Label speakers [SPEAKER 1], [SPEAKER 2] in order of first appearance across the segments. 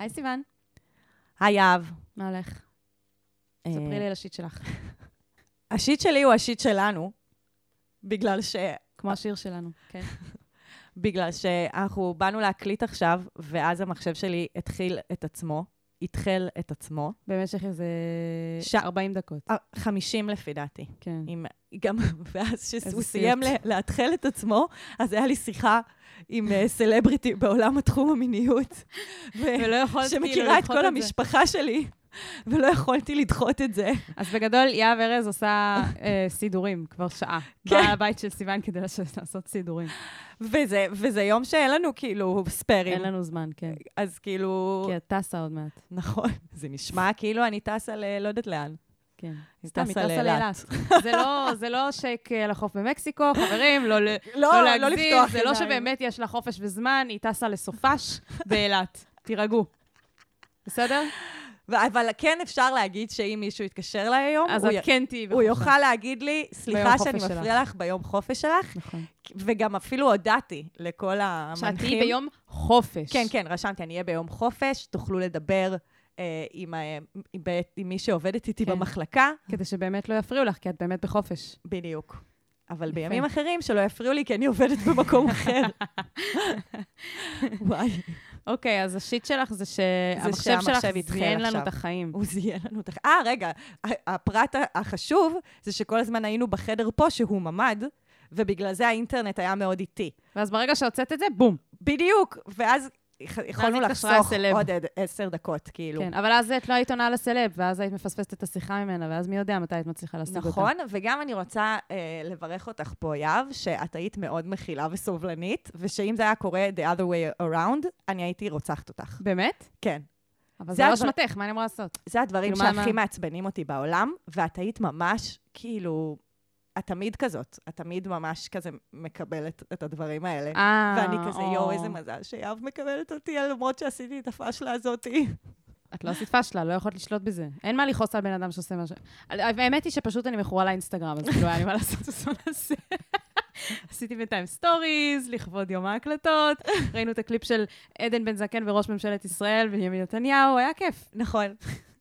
[SPEAKER 1] היי, סיוון.
[SPEAKER 2] היי, יהב.
[SPEAKER 1] מה הולך?
[SPEAKER 2] אה,
[SPEAKER 1] ספרי לי על השיט שלך.
[SPEAKER 2] השיט שלי הוא השיט שלנו, בגלל ש...
[SPEAKER 1] כמו השיר שלנו, כן.
[SPEAKER 2] בגלל שאנחנו באנו להקליט עכשיו, ואז המחשב שלי התחיל את עצמו, התחל את עצמו.
[SPEAKER 1] במשך איזה
[SPEAKER 2] ש-
[SPEAKER 1] 40 דקות.
[SPEAKER 2] אה, 50 לפי דעתי.
[SPEAKER 1] כן.
[SPEAKER 2] עם, גם, ואז כשהוא סיים לאתחל את עצמו, אז היה לי שיחה עם אה, סלבריטי בעולם התחום המיניות.
[SPEAKER 1] ולא יכולת כאילו
[SPEAKER 2] שמכירה את
[SPEAKER 1] לדחות
[SPEAKER 2] כל
[SPEAKER 1] זה.
[SPEAKER 2] המשפחה שלי, ולא יכולתי לדחות את זה.
[SPEAKER 1] אז בגדול, יהב ארז עושה אה, סידורים כבר שעה.
[SPEAKER 2] כן.
[SPEAKER 1] באה לבית של סיוון כדי לעשות סידורים.
[SPEAKER 2] וזה, וזה יום שאין לנו כאילו ספיירים.
[SPEAKER 1] אין לנו זמן, כן.
[SPEAKER 2] אז כאילו...
[SPEAKER 1] כי את טסה עוד מעט.
[SPEAKER 2] נכון, זה נשמע כאילו אני טסה ל... לא יודעת לאן.
[SPEAKER 1] כן. סתם, היא
[SPEAKER 2] טסה לאילת.
[SPEAKER 1] זה לא- זה לא שייק אה, על החוף במקסיקו, חברים, לא
[SPEAKER 2] לא,
[SPEAKER 1] לא להגזים, זה לא. שבאמת יש לה חופש וזמן, היא טסה לסופש באילת. תירגעו. בסדר?
[SPEAKER 2] אבל כן אפשר להגיד שאם מישהו יתקשר אליי היום,
[SPEAKER 1] אז
[SPEAKER 2] הוא,
[SPEAKER 1] את כן תהיי
[SPEAKER 2] הוא
[SPEAKER 1] בחופש.
[SPEAKER 2] יוכל להגיד לי, סליחה שאני מפריע לך ביום חופש שלך,
[SPEAKER 1] נכון.
[SPEAKER 2] וגם אפילו הודעתי לכל המנחים.
[SPEAKER 1] שאת תהיי ביום חופש.
[SPEAKER 2] כן, כן, רשמתי, אני אהיה ביום חופש, תוכלו לדבר אה, עם, ה- עם, עם מי שעובדת איתי
[SPEAKER 1] כן.
[SPEAKER 2] במחלקה,
[SPEAKER 1] כדי שבאמת לא יפריעו לך, כי את באמת בחופש.
[SPEAKER 2] בדיוק. אבל. בימים אחרים שלא יפריעו לי, כי אני עובדת במקום אחר. וואי,
[SPEAKER 1] אוקיי, אז השיט שלך זה שהמחשב שלך זיין לנו. את החיים.
[SPEAKER 2] הוא זיין לנו את הח... אה, רגע, הפרט החשוב זה שכל הזמן היינו בחדר פה, שהוא ממ"ד, ובגלל זה האינטרנט היה מאוד איטי.
[SPEAKER 1] ואז ברגע שהוצאת את זה, בום.
[SPEAKER 2] בדיוק, ואז יכולנו לחסוך. עוד עשר דקות, כאילו.
[SPEAKER 1] כן, אבל אז את לא היית עונה לסלב, ואז היית מפספסת את השיחה ממנה, ואז מי יודע מתי היית מצליחה להשיג אותה.
[SPEAKER 2] נכון, וגם אני רוצה אה, לברך אותך פה, יהב, שאת היית מאוד מכילה וסובלנית, ושאם זה היה קורה the other way around, אני הייתי רוצחת אותך.
[SPEAKER 1] באמת?
[SPEAKER 2] כן.
[SPEAKER 1] אבל
[SPEAKER 2] זה
[SPEAKER 1] לא אשמתך, מה אני אמורה לעשות?
[SPEAKER 2] זה הדברים
[SPEAKER 1] כאילו,
[SPEAKER 2] שהכי? מעצבנים אותי בעולם, ואת היית ממש, כאילו, את תמיד כזאת. את תמיד ממש כזה מקבלת את הדברים האלה.
[SPEAKER 1] אה,
[SPEAKER 2] ואני כזה, יואו,
[SPEAKER 1] או.
[SPEAKER 2] איזה מזל שיהב מקבלת אותי, למרות שעשיתי את הפאשלה הזאתי.
[SPEAKER 1] את לא עשית פשלה, לא יכולת לשלוט בזה. אין מה לכעוס על בן אדם שעושה משהו. האמת היא שפשוט אני מכורה לאינסטגרם, אז כאילו היה לי מה לעשות, לא נעשה. עשיתי בינתיים stories, לכבוד יום ההקלטות, ראינו את הקליפ של עדן בן זקן וראש ממשלת ישראל, בנימין נתניהו, היה כיף,
[SPEAKER 2] נכון.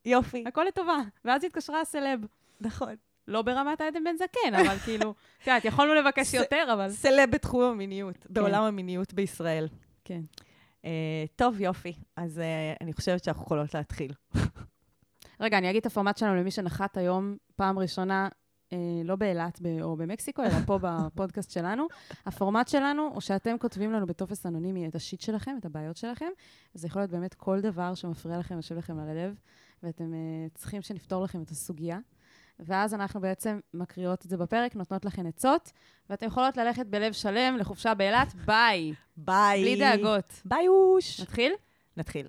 [SPEAKER 2] יופי,
[SPEAKER 1] הכל לטובה. ואז התקשרה הסלב.
[SPEAKER 2] נכון.
[SPEAKER 1] לא ברמת העדן בן זקן, אבל כאילו, את יודעת, יכולנו לבקש יותר, אבל...
[SPEAKER 2] סלב בתחום המיניות, בעולם המיניות בישראל.
[SPEAKER 1] כן.
[SPEAKER 2] אה, טוב, יופי. אז אה, אני חושבת שאנחנו יכולות להתחיל.
[SPEAKER 1] רגע, אני אגיד את הפורמט שלנו למי שנחת היום פעם ראשונה, אה, לא באילת או במקסיקו, אלא פה בפודקאסט שלנו. הפורמט שלנו הוא שאתם כותבים לנו בטופס אנונימי את ה shit שלכם, את הבעיות שלכם. זה יכול להיות באמת כל דבר שמפריע לכם, יושב לכם על הלב, ואתם אה, צריכים שנפתור לכם את הסוגיה. ואז אנחנו בעצם מקריאות את זה בפרק, נותנות לכם עצות, ואתן יכולות ללכת בלב שלם לחופשה באילת, ביי.
[SPEAKER 2] ביי.
[SPEAKER 1] בלי דאגות.
[SPEAKER 2] ביי אוש.
[SPEAKER 1] נתחיל?
[SPEAKER 2] נתחיל.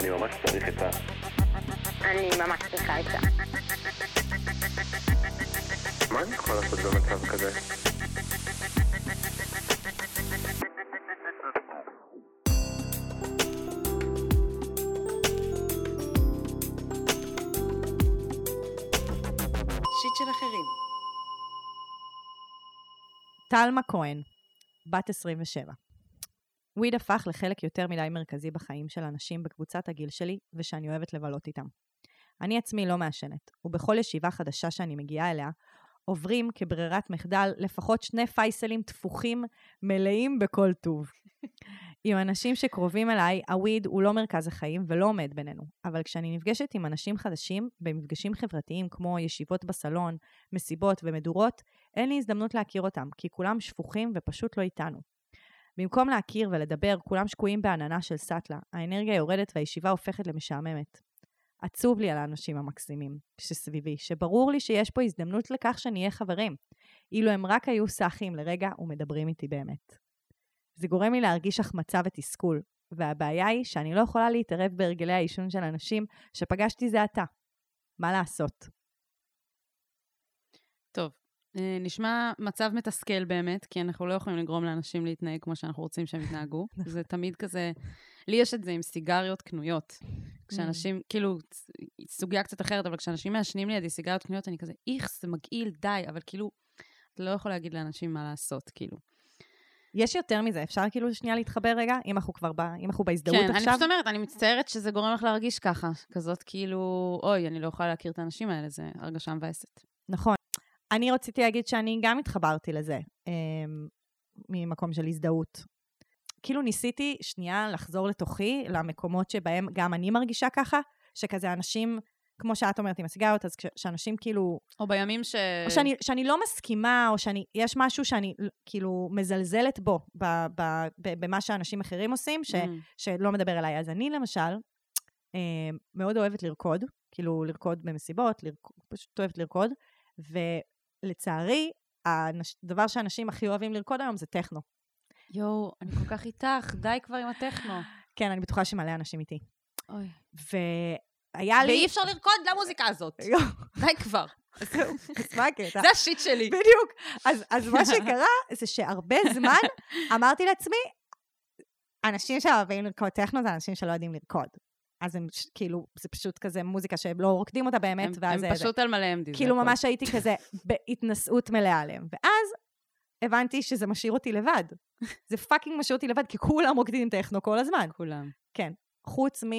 [SPEAKER 3] אני ממש צריך עצה.
[SPEAKER 4] אני ממש צריכה עצה.
[SPEAKER 3] מה אני יכול לעשות במצב כזה?
[SPEAKER 1] שיט של אחרים.
[SPEAKER 2] טלמה כהן, בת 27. וויד הפך לחלק יותר מדי מרכזי בחיים של אנשים בקבוצת הגיל שלי, ושאני אוהבת לבלות איתם. אני עצמי לא מעשנת, ובכל ישיבה חדשה שאני מגיעה אליה, עוברים כברירת מחדל לפחות שני פייסלים תפוחים מלאים בכל טוב. עם אנשים שקרובים אליי, הוויד הוא לא מרכז החיים ולא עומד בינינו, אבל כשאני נפגשת עם אנשים חדשים במפגשים חברתיים כמו ישיבות בסלון, מסיבות ומדורות, אין לי הזדמנות להכיר אותם, כי כולם שפוכים ופשוט לא איתנו. במקום להכיר ולדבר, כולם שקועים בעננה של סאטלה, האנרגיה יורדת והישיבה הופכת למשעממת. עצוב לי על האנשים המקסימים שסביבי, שברור לי שיש פה הזדמנות לכך שנהיה חברים, אילו הם רק היו סאחים לרגע ומדברים איתי באמת. זה גורם לי להרגיש החמצה ותסכול, והבעיה היא שאני לא יכולה להתערב בהרגלי העישון של אנשים שפגשתי זה עתה. מה לעשות?
[SPEAKER 1] טוב, אה, נשמע מצב מתסכל באמת, כי אנחנו לא יכולים לגרום לאנשים להתנהג כמו שאנחנו רוצים שהם יתנהגו. זה תמיד כזה... לי יש את זה עם סיגריות קנויות. כשאנשים, כאילו, סוגיה קצת אחרת, אבל כשאנשים מעשנים לידי סיגריות קנויות, אני כזה, איכס, זה מגעיל, די, אבל כאילו, אתה לא יכול להגיד לאנשים מה לעשות, כאילו.
[SPEAKER 2] יש יותר מזה, אפשר כאילו שנייה להתחבר רגע, אם אנחנו כבר ב, אם אנחנו בהזדהות
[SPEAKER 1] כן, אני
[SPEAKER 2] עכשיו?
[SPEAKER 1] פשוט אומרת, אני מצטערת שזה גורם לך להרגיש ככה. כזאת כאילו, אוי, אני לא יכולה להכיר את האנשים האלה, זה הרגשה מבאסת.
[SPEAKER 2] נכון. אני רציתי להגיד שאני גם התחברתי לזה, אמ, ממקום של הזדהות. כאילו ניסיתי שנייה לחזור לתוכי, למקומות שבהם גם אני מרגישה ככה, שכזה אנשים, כמו שאת אומרת עם הסיגריות, אז כש- שאנשים כאילו,
[SPEAKER 1] או בימים ש...
[SPEAKER 2] או שאני, שאני לא מסכימה, או שאני, יש משהו שאני כאילו מזלזלת בו, ב, ב, ב, במה שאנשים אחרים עושים, ש,
[SPEAKER 1] Mm.
[SPEAKER 2] שלא מדבר אליי. אז אני למשל, אה, מאוד אוהבת לרקוד, כאילו לרקוד במסיבות, לרק... פשוט אוהבת לרקוד, ולצערי, הדבר שאנשים הכי אוהבים לרקוד היום זה טכנו.
[SPEAKER 1] יואו, אני כל כך איתך, די כבר עם הטכנו.
[SPEAKER 2] כן, אני בטוחה שמלא אנשים איתי.
[SPEAKER 1] אוי.
[SPEAKER 2] והיה לי...
[SPEAKER 1] ואי אפשר לרקוד למוזיקה הזאת. די כבר.
[SPEAKER 2] זהו, אז מה הקטע?
[SPEAKER 1] זה השיט שלי.
[SPEAKER 2] בדיוק. אז, מה שקרה זה שהרבה זמן אמרתי לעצמי, אנשים שאוהבים לרקוד טכנו זה אנשים שלא יודעים לרקוד. אז הם כאילו, זה פשוט כזה מוזיקה שהם לא רוקדים אותה באמת,
[SPEAKER 1] הם
[SPEAKER 2] ואז זה...
[SPEAKER 1] הם פשוט על מלא עמדי. זה
[SPEAKER 2] כאילו. ממש הייתי כזה בהתנשאות מלאה עליהם. ואז הבנתי שזה משאיר אותי לבד. זה fucking משאיר אותי לבד, כי כולם רוקדים טכנו כל הזמן.
[SPEAKER 1] כולם.
[SPEAKER 2] חוץ מ...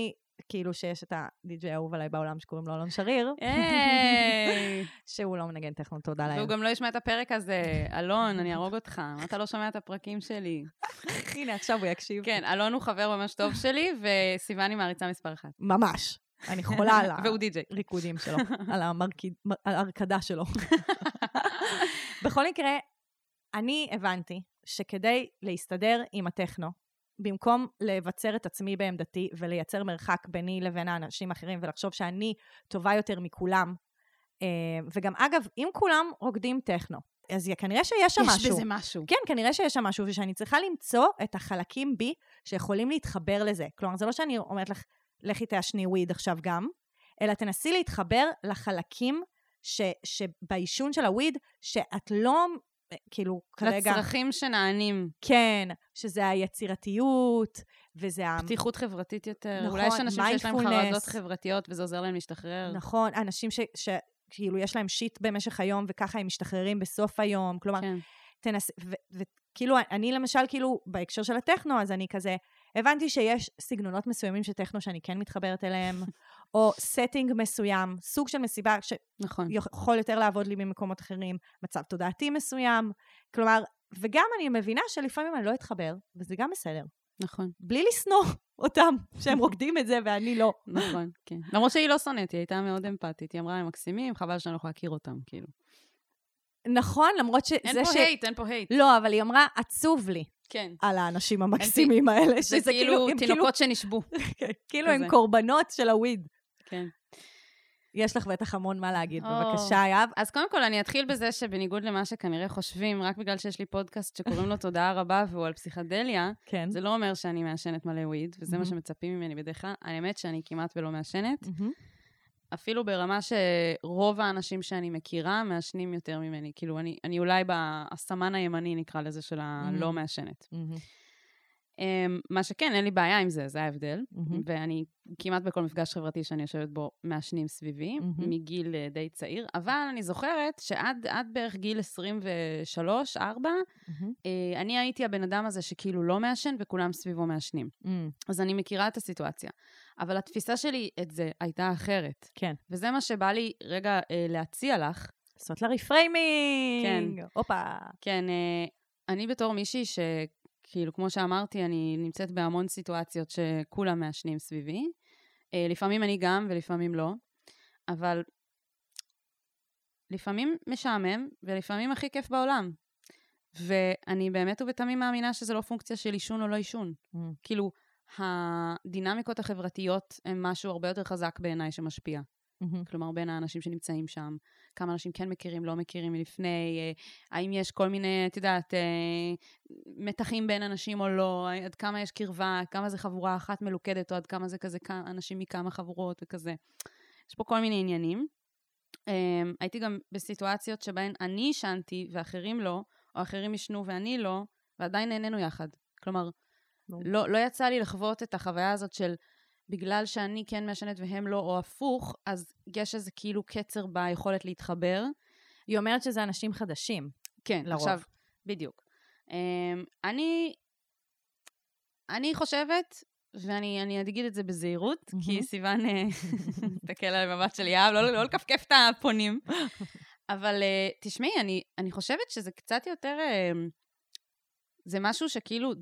[SPEAKER 2] כאילו שיש את הדי.ג'יי האהוב עליי בעולם שקוראים לו אלון שריר,
[SPEAKER 1] היי!
[SPEAKER 2] שהוא לא מנגן טכנו, תודה לאל.
[SPEAKER 1] והוא גם לא ישמע את הפרק הזה. אלון, אני אהרוג אותך. אתה לא שומע את הפרקים שלי?
[SPEAKER 2] הנה, עכשיו הוא יקשיב.
[SPEAKER 1] כן, אלון הוא חבר ממש טוב שלי, וסיוון היא מעריצה מספר אחת.
[SPEAKER 2] ממש. אני חולה על. הריקודים שלו, על ההרקדה שלו. בכל מקרה, אני הבנתי שכדי להסתדר עם הטכנו, במקום לבצר את עצמי בעמדתי ולייצר מרחק ביני לבין האנשים האחרים ולחשוב שאני טובה יותר מכולם, אה, וגם אגב, אם כולם רוקדים טכנו, אז כנראה שיש שם משהו.
[SPEAKER 1] יש בזה משהו.
[SPEAKER 2] כן, כנראה שיש שם משהו, ושאני צריכה למצוא את החלקים בי שיכולים להתחבר לזה. כלומר, זה לא שאני אומרת לך, לכי תעשני וויד עכשיו גם, אלא תנסי להתחבר לחלקים ש, שבעישון של הוויד, שאת לא, כאילו, כרגע...
[SPEAKER 1] לצרכים שנענים.
[SPEAKER 2] כן, שזה היצירתיות, וזה ה...
[SPEAKER 1] פתיחות חברתית יותר.
[SPEAKER 2] נכון,
[SPEAKER 1] אולי יש אנשים שיש להם. חרדות חברתיות וזה עוזר להם להשתחרר.
[SPEAKER 2] נכון, אנשים ש... ש... כאילו, יש להם שיט במשך היום, וככה הם משתחררים בסוף היום. כלומר,
[SPEAKER 1] כן.
[SPEAKER 2] תנס... ו- וכאילו, אני למשל, כאילו, בהקשר של הטכנו, אז אני כזה, הבנתי שיש סגנונות מסוימים של טכנו שאני כן מתחברת אליהם, או setting מסוים, סוג של מסיבה
[SPEAKER 1] נכון.
[SPEAKER 2] שיכול יותר לעבוד לי ממקומות אחרים, מצב תודעתי מסוים. כלומר, וגם אני מבינה שלפעמים אני לא אתחבר, וזה גם בסדר.
[SPEAKER 1] נכון.
[SPEAKER 2] בלי לשנוא אותם, שהם רוקדים את זה ואני לא.
[SPEAKER 1] נכון, כן. למרות שהיא לא שונאת, היא הייתה מאוד אמפתית. היא אמרה, הם מקסימים, חבל שאני לא יכולה להכיר אותם, כאילו.
[SPEAKER 2] נכון, למרות שזה
[SPEAKER 1] אין פה
[SPEAKER 2] ש...
[SPEAKER 1] הייט, אין פה הייט.
[SPEAKER 2] לא, אבל היא אמרה, עצוב לי
[SPEAKER 1] כן.
[SPEAKER 2] על האנשים המקסימים האלה,
[SPEAKER 1] זה
[SPEAKER 2] שזה
[SPEAKER 1] כאילו
[SPEAKER 2] הם
[SPEAKER 1] תינוקות שנשבו.
[SPEAKER 2] כאילו הם. קורבנות של הוויד.
[SPEAKER 1] כן.
[SPEAKER 2] יש לך בטח המון מה להגיד,
[SPEAKER 1] או.
[SPEAKER 2] בבקשה, יהב.
[SPEAKER 1] אז קודם כל, אני אתחיל בזה שבניגוד למה שכנראה חושבים, רק בגלל שיש לי פודקאסט שקוראים לו תודעה רבה והוא על פסיכדליה,
[SPEAKER 2] כן.
[SPEAKER 1] זה לא אומר שאני מעשנת מלא וויד, וזה מה
[SPEAKER 2] מהמם.
[SPEAKER 1] שמצפים ממני בדרך כלל. האמת שאני כמעט ולא מעשנת,
[SPEAKER 2] מהמם.
[SPEAKER 1] אפילו ברמה שרוב האנשים שאני מכירה מעשנים יותר ממני. כאילו, אני, אני אולי בסמן הימני, נקרא לזה, של הלא
[SPEAKER 2] מהמם.
[SPEAKER 1] מעשנת.
[SPEAKER 2] מהמם.
[SPEAKER 1] אמ, מה שכן, אין לי בעיה עם זה, זה ההבדל.
[SPEAKER 2] מהמם.
[SPEAKER 1] ואני כמעט בכל מפגש חברתי שאני יושבת בו, מעשנים סביבי,
[SPEAKER 2] מהמם.
[SPEAKER 1] מגיל אה, די צעיר. אבל אני זוכרת שעד עד בערך גיל 23-4,
[SPEAKER 2] מהמם.
[SPEAKER 1] אה, אני הייתי הבן אדם הזה שכאילו לא מעשן וכולם סביבו מעשנים.
[SPEAKER 2] מהמם.
[SPEAKER 1] אז אני מכירה את הסיטואציה. אבל התפיסה שלי את זה הייתה אחרת.
[SPEAKER 2] כן.
[SPEAKER 1] וזה מה שבא לי רגע אה, להציע לך.
[SPEAKER 2] לעשות לה reframing.
[SPEAKER 1] כן.
[SPEAKER 2] הופה.
[SPEAKER 1] כן, אה, אני בתור מישהי שכאילו, כמו שאמרתי, אני נמצאת בהמון סיטואציות שכולם מעשנים סביבי. אה, לפעמים אני גם ולפעמים לא, אבל לפעמים משעמם ולפעמים הכי כיף בעולם. ואני באמת ובתמים מאמינה שזה לא פונקציה של עישון או לא עישון.
[SPEAKER 2] מהמם.
[SPEAKER 1] כאילו, הדינמיקות החברתיות הן משהו הרבה יותר חזק בעיניי שמשפיע.
[SPEAKER 2] מהמם.
[SPEAKER 1] כלומר, בין האנשים שנמצאים שם, כמה אנשים כן מכירים, לא מכירים מלפני, אה, האם יש כל מיני, את יודעת, אה, מתחים בין אנשים או לא, עד כמה יש קרבה, כמה זה חבורה אחת מלוכדת, או עד כמה זה כזה כ- אנשים מכמה חבורות וכזה. יש פה כל מיני עניינים. אה, הייתי גם בסיטואציות שבהן אני עישנתי ואחרים לא, או אחרים עישנו ואני לא, ועדיין נהנינו יחד. כלומר. לא, לא יצא לי לחוות את החוויה הזאת של בגלל שאני כן מעשנת והם לא, או הפוך, אז יש איזה כאילו קצר ביכולת להתחבר.
[SPEAKER 2] היא אומרת שזה אנשים חדשים.
[SPEAKER 1] כן,
[SPEAKER 2] לרוב.
[SPEAKER 1] עכשיו, בדיוק. אמ, אני, אני חושבת, ואני אני אגיד את זה בזהירות, כי
[SPEAKER 2] מהמם.
[SPEAKER 1] סיוון מסתכל על מבט של יהב, לא, לא לכפכף את הפונים. אבל אה, תשמעי, אני, אני חושבת שזה קצת יותר... זה משהו שכאילו,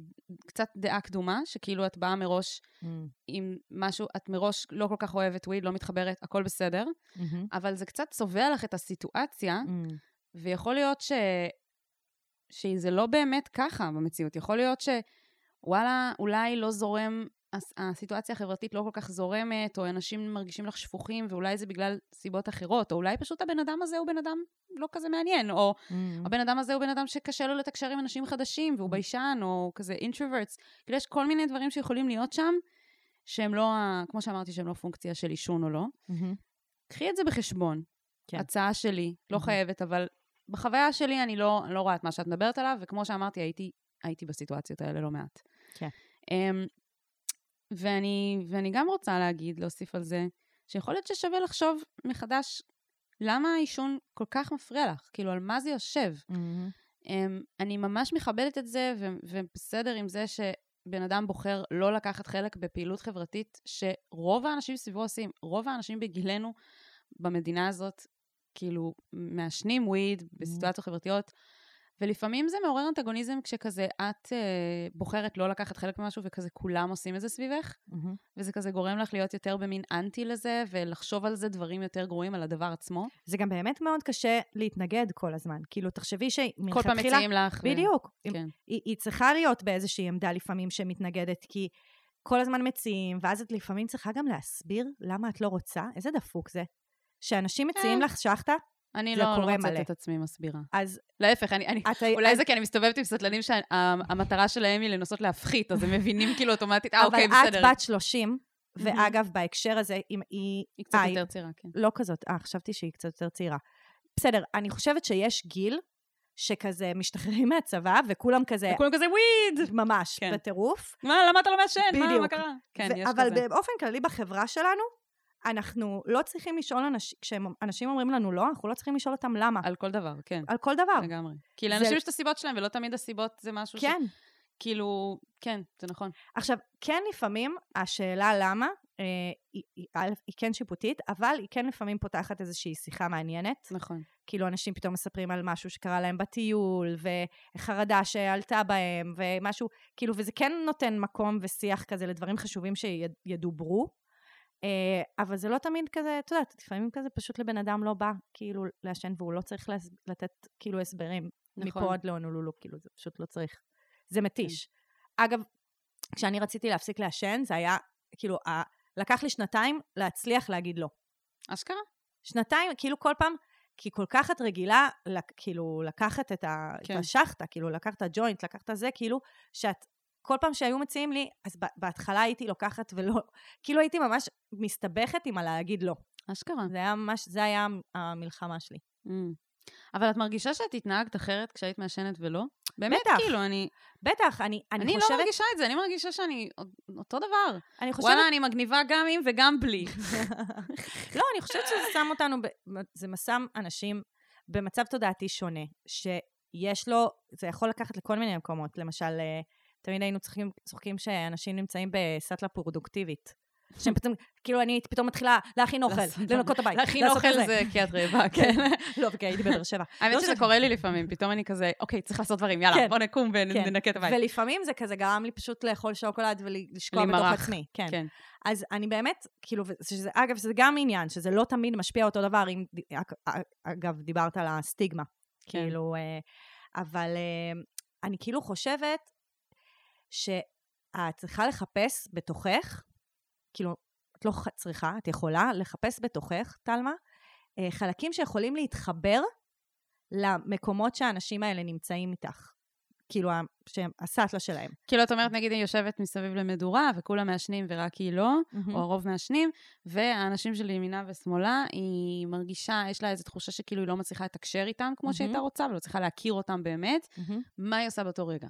[SPEAKER 1] קצת דעה קדומה, שכאילו את באה מראש
[SPEAKER 2] Mm,
[SPEAKER 1] עם משהו, את מראש לא כל כך אוהבת וויד, לא מתחברת, הכל בסדר,
[SPEAKER 2] מהמם,
[SPEAKER 1] אבל זה קצת צובע לך את הסיטואציה,
[SPEAKER 2] mm,
[SPEAKER 1] ויכול להיות ש... שזה לא באמת ככה במציאות. יכול להיות שוואלה, אולי לא זורם, הסיטואציה החברתית לא כל כך זורמת, או אנשים מרגישים לך שפוכים, ואולי זה בגלל סיבות אחרות, או אולי פשוט הבן אדם הזה הוא בן אדם לא כזה מעניין, או
[SPEAKER 2] mm.
[SPEAKER 1] הבן אדם הזה הוא בן אדם שקשה לו לתקשר עם אנשים חדשים, והוא ביישן, או כזה introverts. כאילו, יש כל מיני דברים שיכולים להיות שם, שהם לא, כמו שאמרתי, שהם לא פונקציה של עישון או לא.
[SPEAKER 2] מהמם.
[SPEAKER 1] קחי את זה בחשבון.
[SPEAKER 2] כן.
[SPEAKER 1] הצעה שלי, לא
[SPEAKER 2] מהמם.
[SPEAKER 1] חייבת, אבל בחוויה שלי אני לא, אני לא רואה את מה שאת מדברת עליו, וכמו שאמרתי, הייתי, הייתי בסיטואציות האלה לא מעט.
[SPEAKER 2] כן.
[SPEAKER 1] Um, ואני, ואני גם רוצה להגיד, להוסיף על זה, שיכול להיות ששווה לחשוב מחדש למה העישון כל כך מפריע לך, כאילו, על מה זה יושב. Um, אני ממש מכבדת את זה, ו- ובסדר עם זה שבן אדם בוחר לא לקחת חלק בפעילות חברתית שרוב האנשים סביבו עושים. רוב האנשים בגילנו במדינה הזאת, כאילו, מעשנים וויד בסיטואציות חברתיות, ולפעמים זה מעורר אנטגוניזם כשכזה את אה, בוחרת לא לקחת חלק ממשהו וכזה כולם עושים את זה סביבך,
[SPEAKER 2] מהמם.
[SPEAKER 1] וזה כזה גורם לך להיות יותר במין אנטי לזה, ולחשוב על זה דברים יותר גרועים על הדבר עצמו.
[SPEAKER 2] זה גם באמת מאוד קשה להתנגד כל הזמן. כאילו, תחשבי
[SPEAKER 1] כל פעם
[SPEAKER 2] שמלכתחילה...
[SPEAKER 1] מציעים לך. ו-
[SPEAKER 2] בדיוק. אם-
[SPEAKER 1] כן.
[SPEAKER 2] היא, היא צריכה להיות באיזושהי עמדה לפעמים שמתנגדת, כי כל הזמן מציעים, ואז את לפעמים צריכה גם להסביר למה את לא רוצה. איזה דפוק זה. שאנשים מציעים
[SPEAKER 1] אה.
[SPEAKER 2] לך שחטה,
[SPEAKER 1] אני לא, לא מוצאת. את עצמי מסבירה.
[SPEAKER 2] אז
[SPEAKER 1] להפך, אני, אני,
[SPEAKER 2] את...
[SPEAKER 1] אולי
[SPEAKER 2] אז-
[SPEAKER 1] זה כי אני מסתובבת עם סטלנים שהמטרה שלהם היא לנסות להפחית, אז הם מבינים כאילו אוטומטית, אה,
[SPEAKER 2] אבל
[SPEAKER 1] אוקיי,
[SPEAKER 2] את
[SPEAKER 1] בסדר.
[SPEAKER 2] בת 30, ואגב, בהקשר הזה, אם היא...
[SPEAKER 1] היא קצת
[SPEAKER 2] אה,
[SPEAKER 1] יותר צעירה, כן.
[SPEAKER 2] לא כזאת, אה, חשבתי שהיא קצת יותר צעירה. בסדר, אני חושבת שיש גיל שכזה משתחררים מהצבא, וכולם כזה,
[SPEAKER 1] וכולם כזה וויד!
[SPEAKER 2] ממש,
[SPEAKER 1] כן.
[SPEAKER 2] בטירוף.
[SPEAKER 1] מה, למה אתה לא מעשן? מה. מה קרה? כן,
[SPEAKER 2] ו-
[SPEAKER 1] יש
[SPEAKER 2] אבל
[SPEAKER 1] כזה.
[SPEAKER 2] באופן כללי בחברה שלנו, אנחנו לא צריכים לשאול אנשים, כשאנשים אומרים לנו לא, אנחנו לא צריכים לשאול אותם למה.
[SPEAKER 1] על כל דבר, כן,
[SPEAKER 2] על כל דבר.
[SPEAKER 1] לגמרי. כי
[SPEAKER 2] זה-
[SPEAKER 1] לאנשים יש את הסיבות שלהם, ולא תמיד הסיבות זה משהו ש...
[SPEAKER 2] כן.
[SPEAKER 1] כאילו, כן, זה נכון.
[SPEAKER 2] עכשיו, כן לפעמים השאלה למה, אה, היא, היא, א', היא כן שיפוטית, אבל היא כן לפעמים פותחת איזושהי שיחה מעניינת.
[SPEAKER 1] נכון.
[SPEAKER 2] כאילו אנשים פתאום מספרים על משהו שקרה להם בטיול, וחרדה שעלתה בהם, ומשהו, כאילו, וזה כן נותן מקום ושיח כזה לדברים חשובים שידוברו. אה, אבל זה לא תמיד כזה, את יודעת, לפעמים כזה פשוט לבן אדם לא בא כאילו לעשן והוא לא צריך לתת כאילו הסברים
[SPEAKER 1] נכון.
[SPEAKER 2] מפה עד להונולולו, כאילו זה פשוט לא צריך. זה מתיש. אגב, כשאני רציתי להפסיק לעשן, זה היה, כאילו, ה- לקח לי שנתיים להצליח להגיד לא.
[SPEAKER 1] אשכרה?
[SPEAKER 2] שנתיים, כאילו כל פעם, כי כל כך את רגילה, כאילו, לקחת את, ה,
[SPEAKER 1] כן.
[SPEAKER 2] את השחטה, כאילו, לקחת את הג'וינט, לקחת זה, כאילו, שאת, כל פעם שהיו מציעים לי, אז בהתחלה הייתי לוקחת ולא, כאילו הייתי ממש מסתבכת עם הלהגיד לא.
[SPEAKER 1] אשכרה.
[SPEAKER 2] זה היה ממש, זה היה המלחמה שלי.
[SPEAKER 1] Mm. אבל את מרגישה שאת התנהגת אחרת כשהיית מעשנת ולא? באמת,
[SPEAKER 2] בטח.
[SPEAKER 1] כאילו, אני,
[SPEAKER 2] בטח, אני, אני,
[SPEAKER 1] אני,
[SPEAKER 2] חושבת,
[SPEAKER 1] לא מרגישה את זה, אני מרגישה שאני אותו דבר.
[SPEAKER 2] אני חושבת,
[SPEAKER 1] וואלה, אני מגניבה גם עם וגם בלי.
[SPEAKER 2] לא, אני חושבת שזה שם אותנו, ב, זה שם אנשים במצב תודעתי שונה, שיש לו, זה יכול לקחת לכל מיני מקומות. למשל, אה, תמיד היינו צוחקים, צוחקים שאנשים נמצאים בסטלה פרודוקטיבית. שהם פתאום, כאילו אני פתאום מתחילה להכין אוכל, לנקות הבית.
[SPEAKER 1] להכין אוכל זה כי את רעבה, כן.
[SPEAKER 2] לא, כי הייתי בבאר שבע.
[SPEAKER 1] האמת
[SPEAKER 2] לא
[SPEAKER 1] שזה קורה לי לפעמים, פתאום אני כזה, אוקיי, צריך לעשות דברים, יאללה,
[SPEAKER 2] כן.
[SPEAKER 1] בוא נקום
[SPEAKER 2] כן.
[SPEAKER 1] וננקה את הבית.
[SPEAKER 2] ולפעמים זה כזה גרם לי פשוט לאכול שוקולד ולשקוע בתוך. עצמי. כן.
[SPEAKER 1] כן.
[SPEAKER 2] אז אני באמת, כאילו, שזה, אגב, זה גם עניין, שזה לא תמיד משפיע אותו דבר, אם, אגב, דיברת על הסטיגמה.
[SPEAKER 1] כן.
[SPEAKER 2] כאילו, אה, אבל אה, אני כאילו חושבת שאת צריכה לחפש בתוכך, כאילו, את לא צריכה, את יכולה לחפש בתוכך, טלמה, אה, חלקים שיכולים להתחבר למקומות שהאנשים האלה נמצאים איתך. כאילו, הסאטלה שלהם.
[SPEAKER 1] כאילו, את אומרת, נגיד, היא יושבת מסביב למדורה, וכולם מעשנים ורק היא לא, או הרוב מעשנים, והאנשים של ימינה ושמאלה, היא מרגישה, יש לה איזו תחושה שכאילו היא לא מצליחה לתקשר איתם כמו שהיא
[SPEAKER 2] מהמם.
[SPEAKER 1] הייתה רוצה, ולא צריכה להכיר אותם באמת.
[SPEAKER 2] מהמם.
[SPEAKER 1] מה היא עושה באותו רגע?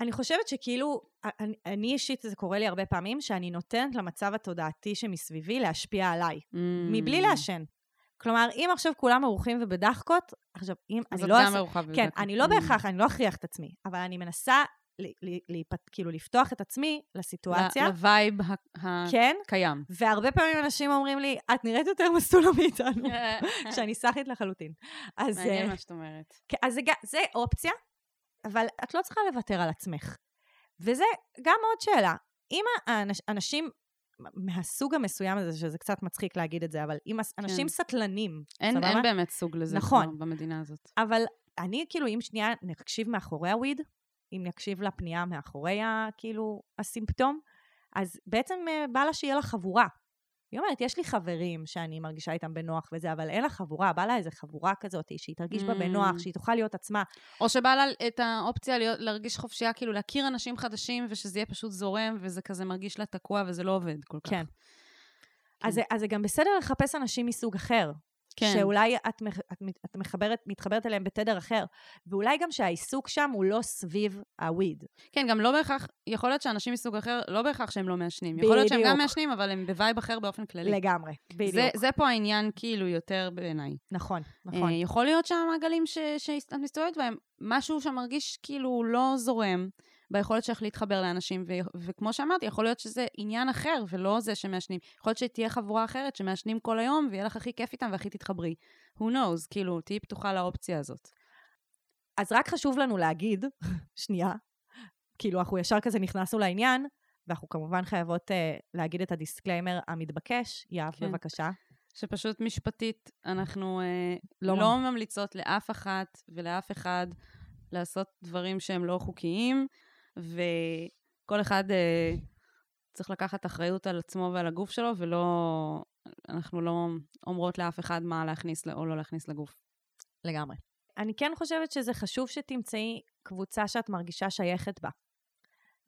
[SPEAKER 2] אני חושבת שכאילו, אני, אני אישית, זה קורה לי הרבה פעמים, שאני נותנת למצב התודעתי שמסביבי להשפיע עליי, מבלי
[SPEAKER 1] Mm.
[SPEAKER 2] לעשן. כלומר, אם עכשיו כולם ערוכים ובדחקות, עכשיו, אם
[SPEAKER 1] אז
[SPEAKER 2] אני
[SPEAKER 1] את
[SPEAKER 2] לא...
[SPEAKER 1] גם
[SPEAKER 2] אעשה-
[SPEAKER 1] מרוחה
[SPEAKER 2] כן. אני לא בהכרח, אני לא אכריח את עצמי, אבל אני מנסה ל- ל- להיפ- כאילו לפתוח את עצמי לסיטואציה.
[SPEAKER 1] לווייב
[SPEAKER 2] כן,
[SPEAKER 1] הקיים.
[SPEAKER 2] והרבה פעמים אנשים אומרים לי, את נראית יותר מסטולה מאיתנו, שאני סאחית לחלוטין. אז,
[SPEAKER 1] מעניין
[SPEAKER 2] אה,
[SPEAKER 1] מה שאת אומרת.
[SPEAKER 2] כן, אז זה, זה אופציה, אבל את לא צריכה לוותר על עצמך. וזה גם עוד שאלה. אם האנש, אנשים מהסוג המסוים הזה, שזה קצת מצחיק להגיד את זה, אבל אם אס- אנשים סטלנים,
[SPEAKER 1] אין
[SPEAKER 2] סבבה?
[SPEAKER 1] אין באמת סוג לזה
[SPEAKER 2] נכון.
[SPEAKER 1] במדינה הזאת.
[SPEAKER 2] אבל אני, כאילו, אם שנייה נקשיב מאחורי הוויד, אם נקשיב לפנייה מאחורי, ה, כאילו, הסימפטום, אז בעצם אה, בא לה שיהיה לה חבורה. היא אומרת, יש לי חברים שאני מרגישה איתם בנוח וזה, אבל אין לה חבורה, בא לה איזה חבורה כזאת, שהיא תרגיש בה
[SPEAKER 1] Mm.
[SPEAKER 2] בנוח, שהיא תוכל להיות עצמה.
[SPEAKER 1] או שבא לה את האופציה להיות, להרגיש חופשייה, כאילו להכיר אנשים חדשים, ושזה יהיה פשוט זורם, וזה כזה מרגיש לה תקוע, וזה לא עובד כל כך.
[SPEAKER 2] כן. אז, זה- אז זה גם בסדר לחפש אנשים מסוג אחר.
[SPEAKER 1] כן.
[SPEAKER 2] שאולי את, מח- את, את מחברת, מתחברת אליהם בתדר אחר, ואולי גם שהעיסוק שם הוא לא סביב הוויד.
[SPEAKER 1] כן, גם לא בהכרח, יכול להיות שאנשים מסוג אחר, לא בהכרח שהם לא מעשנים. יכול להיות שהם גם. מעשנים, אבל הם ב vibe אחר באופן כללי.
[SPEAKER 2] לגמרי, בדיוק.
[SPEAKER 1] זה, זה פה העניין, כאילו, יותר בעיניי.
[SPEAKER 2] נכון, נכון.
[SPEAKER 1] אה, יכול להיות שהמעגלים שאת מסתובבת בהם, משהו שמרגיש כאילו לא זורם ביכולת שלך להתחבר לאנשים, ו- וכמו שאמרתי, יכול להיות שזה עניין אחר, ולא זה שמעשנים. יכול להיות שתהיה חבורה אחרת שמעשנים כל היום, ויהיה לך הכי כיף איתם והכי תתחברי. who knows, כאילו, תהיי פתוחה לאופציה הזאת.
[SPEAKER 2] אז רק חשוב לנו להגיד, שנייה, כאילו, אנחנו ישר כזה נכנסנו לעניין, ואנחנו כמובן חייבות אה, להגיד את ה disclaimer המתבקש. יהב,
[SPEAKER 1] כן.
[SPEAKER 2] בבקשה.
[SPEAKER 1] שפשוט משפטית, אנחנו
[SPEAKER 2] לא
[SPEAKER 1] לא, לא ממליצות לאף אחת ולאף אחד לעשות דברים שהם לא חוקיים, וכל אחד אה, צריך לקחת אחריות על עצמו ועל הגוף שלו, ולא, אנחנו לא אומרות לאף אחד מה להכניס או לא להכניס לגוף.
[SPEAKER 2] לגמרי. אני כן חושבת שזה חשוב שתמצאי קבוצה שאת מרגישה שייכת בה.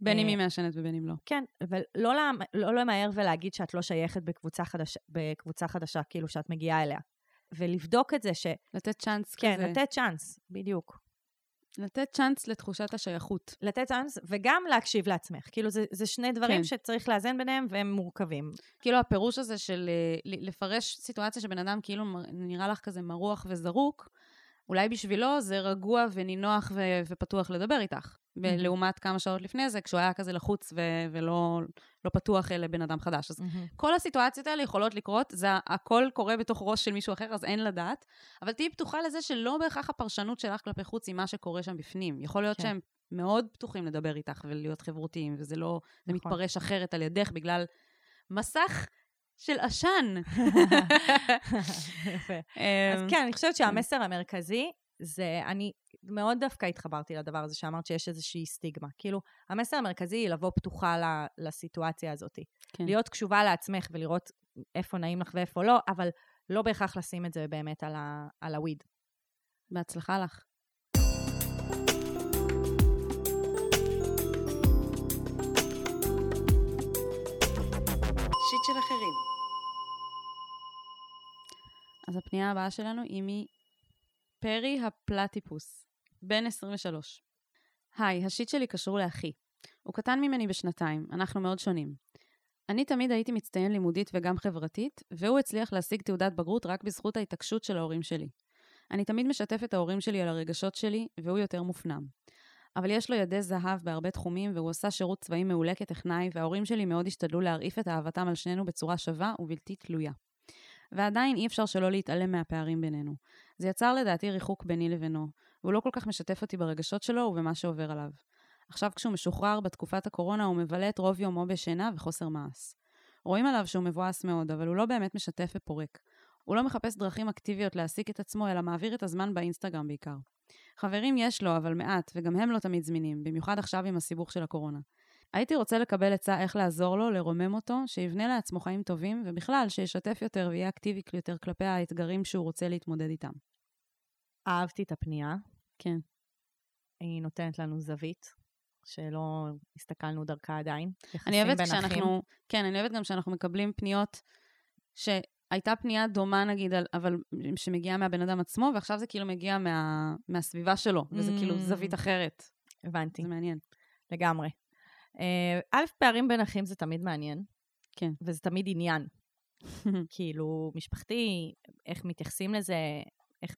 [SPEAKER 1] בין אם
[SPEAKER 2] אה,
[SPEAKER 1] היא מעשנת ובין אם לא.
[SPEAKER 2] כן, ולא למ- לא למהר ולהגיד שאת לא שייכת בקבוצה חדשה, בקבוצה חדשה, כאילו שאת מגיעה אליה. ולבדוק את זה ש...
[SPEAKER 1] לתת צ'אנס
[SPEAKER 2] כן,
[SPEAKER 1] כזה.
[SPEAKER 2] לתת צ'אנס, בדיוק.
[SPEAKER 1] לתת צ'אנס לתחושת השייכות.
[SPEAKER 2] לתת צ'אנס, וגם להקשיב לעצמך. כאילו, זה, זה שני דברים
[SPEAKER 1] כן.
[SPEAKER 2] שצריך לאזן ביניהם, והם מורכבים.
[SPEAKER 1] כאילו הפירוש הזה של אה, לפרש סיטואציה שבן אדם כאילו נראה לך כזה מרוח וזרוק, אולי בשבילו זה רגוע ונינוח ו- ופתוח לדבר איתך. ב-. לעומת כמה שעות לפני זה, כשהוא היה כזה לחוץ ו- ולא לא פתוח אה, לבן אדם חדש. אז כל הסיטואציות האלה יכולות לקרות, זה הכל קורה בתוך ראש של מישהו אחר, אז אין לדעת. אבל תהיי פתוחה לזה שלא בהכרח הפרשנות שלך כלפי חוץ היא מה שקורה שם בפנים. יכול להיות
[SPEAKER 2] כן.
[SPEAKER 1] שהם מאוד פתוחים לדבר איתך ולהיות חברותיים, וזה לא, זה
[SPEAKER 2] נכון.
[SPEAKER 1] מתפרש אחרת על ידך בגלל מסך של עשן.
[SPEAKER 2] יפה.
[SPEAKER 1] אז
[SPEAKER 2] אז כן, אני חושבת שהמסר המרכזי זה, אני מאוד דווקא התחברתי לדבר הזה שאמרת שיש איזושהי סטיגמה. כאילו, המסר המרכזי היא לבוא פתוחה ל- לסיטואציה הזאת.
[SPEAKER 1] כן.
[SPEAKER 2] להיות קשובה לעצמך ולראות איפה נעים לך ואיפה לא, אבל לא בהכרח לשים את זה באמת על, ה, על הוויד.
[SPEAKER 1] בהצלחה לך.
[SPEAKER 5] שיט של אחרים.
[SPEAKER 1] אז הפנייה הבאה שלנו היא מפרי הפלטיפוס, בן 23. היי, השיט שלי קשור לאחי. הוא קטן ממני בשנתיים, אנחנו מאוד שונים. אני תמיד הייתי מצטיין לימודית וגם חברתית, והוא הצליח להשיג תעודת בגרות רק בזכות ההתעקשות של ההורים שלי. אני תמיד משתפת את ההורים שלי על הרגשות שלי, והוא יותר מופנם. אבל יש לו ידי זהב בהרבה תחומים, והוא עשה שירות צבאי מעולה כטכנאי, וההורים שלי מאוד השתדלו להרעיף את אהבתם על שנינו בצורה שווה ובלתי תלויה. ועדיין אי אפשר שלא להתעלם מהפערים בינינו. זה יצר לדעתי ריחוק ביני לבינו, והוא לא כל כך משתף אותי ברגשות שלו ובמה שעובר עליו. עכשיו כשהוא משוחרר בתקופת הקורונה הוא מבלה את רוב יומו בשינה וחוסר מעש. רואים עליו שהוא מבואס מאוד, אבל הוא לא באמת משתף ופורק. הוא לא מחפש דרכים אקטיביות להעסיק את עצמו, אלא מעביר את הזמן באינסטגרם בעיקר. חברים יש לו, אבל מעט, וגם הם לא תמיד זמינים, במיוחד עכשיו עם הסיבוך של הקורונה. הייתי רוצה לקבל עצה איך לעזור לו, לרומם אותו, שיבנה לעצמו חיים טובים, ובכלל, שישתף יותר ויהיה אקטיבי יותר כלפי האתגרים שהוא רוצה להתמודד איתם.
[SPEAKER 2] אהבתי את הפנייה.
[SPEAKER 1] כן.
[SPEAKER 2] היא נותנת לנו זווית, שלא הסתכלנו דרכה עדיין.
[SPEAKER 1] אני אוהבת. כשאנחנו, כן, אני אוהבת גם כשאנחנו מקבלים פניות שהייתה פנייה דומה נגיד, על- אבל שמגיעה מהבן אדם עצמו, ועכשיו זה כאילו מגיע מה, מהסביבה שלו, וזה כאילו
[SPEAKER 2] Mm.
[SPEAKER 1] זווית אחרת.
[SPEAKER 2] הבנתי,
[SPEAKER 1] זה מעניין.
[SPEAKER 2] לגמרי. אה, א', פערים בין אחים זה תמיד מעניין.
[SPEAKER 1] כן.
[SPEAKER 2] וזה תמיד עניין. כאילו, משפחתי, איך מתייחסים לזה, איך,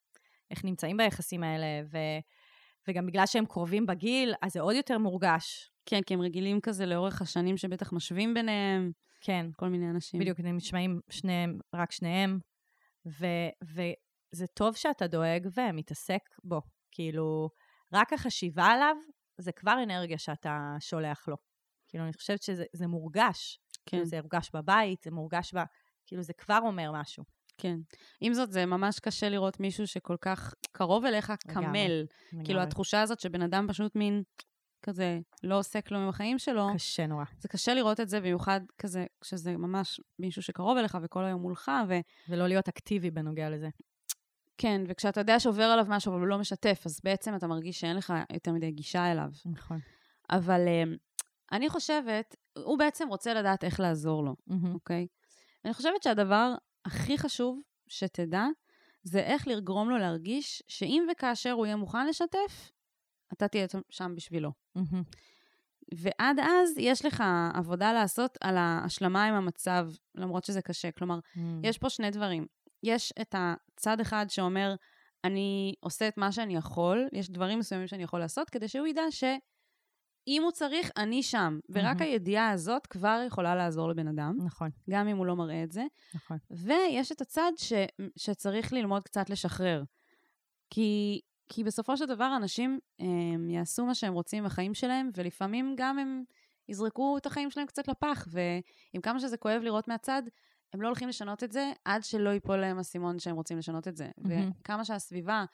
[SPEAKER 2] איך נמצאים ביחסים האלה, ו, וגם בגלל שהם קרובים בגיל, אז זה עוד יותר מורגש.
[SPEAKER 1] כן, כי הם רגילים כזה לאורך השנים שבטח משווים ביניהם,
[SPEAKER 2] כן,
[SPEAKER 1] כל מיני אנשים.
[SPEAKER 2] בדיוק, הם נשמעים שניהם, רק שניהם, ו, וזה טוב שאתה דואג ומתעסק בו. כאילו, רק החשיבה עליו, זה כבר אנרגיה שאתה שולח לו. כאילו, אני חושבת שזה זה מורגש.
[SPEAKER 1] כן,
[SPEAKER 2] כאילו, זה מורגש בבית, זה מורגש ב... כאילו, זה כבר אומר משהו.
[SPEAKER 1] כן. עם זאת, זה ממש קשה לראות מישהו שכל כך קרוב אליך. קמל. כאילו. התחושה הזאת שבן אדם פשוט מין כזה לא עושה כלום עם החיים שלו,
[SPEAKER 2] קשה נורא.
[SPEAKER 1] זה קשה לראות את זה, במיוחד כזה, כשזה ממש מישהו שקרוב אליך וכל היום מולך, ו...
[SPEAKER 2] ולא להיות אקטיבי בנוגע לזה.
[SPEAKER 1] כן, וכשאתה יודע שעובר עליו משהו אבל הוא לא משתף, אז בעצם אתה מרגיש שאין לך יותר מדי גישה אליו.
[SPEAKER 2] נכון.
[SPEAKER 1] אבל um, אני חושבת, הוא בעצם רוצה לדעת איך לעזור לו, אוקיי? אני חושבת שהדבר הכי חשוב שתדע, זה איך לגרום לו להרגיש שאם וכאשר הוא יהיה מוכן לשתף, אתה תהיה שם בשבילו. ועד אז יש לך עבודה לעשות על ההשלמה עם המצב, למרות שזה קשה. כלומר, יש פה שני דברים. יש את הצד אחד שאומר, אני עושה את מה שאני יכול, יש דברים מסוימים שאני יכול לעשות, כדי שהוא ידע שאם הוא צריך, אני שם. ורק
[SPEAKER 2] מהמם.
[SPEAKER 1] הידיעה הזאת כבר יכולה לעזור לבן אדם,
[SPEAKER 2] נכון,
[SPEAKER 1] גם אם הוא לא מראה את זה.
[SPEAKER 2] נכון.
[SPEAKER 1] ויש את הצד ש, שצריך ללמוד קצת לשחרר. כי, כי בסופו של דבר אנשים הם, יעשו מה שהם רוצים בחיים שלהם, ולפעמים גם הם יזרקו את החיים שלהם קצת לפח, ועם כמה שזה כואב לראות מהצד, הם לא הולכים לשנות את זה עד שלא ייפול להם אסימון שהם רוצים לשנות את זה.
[SPEAKER 2] מהמם.
[SPEAKER 1] וכמה שהסביבה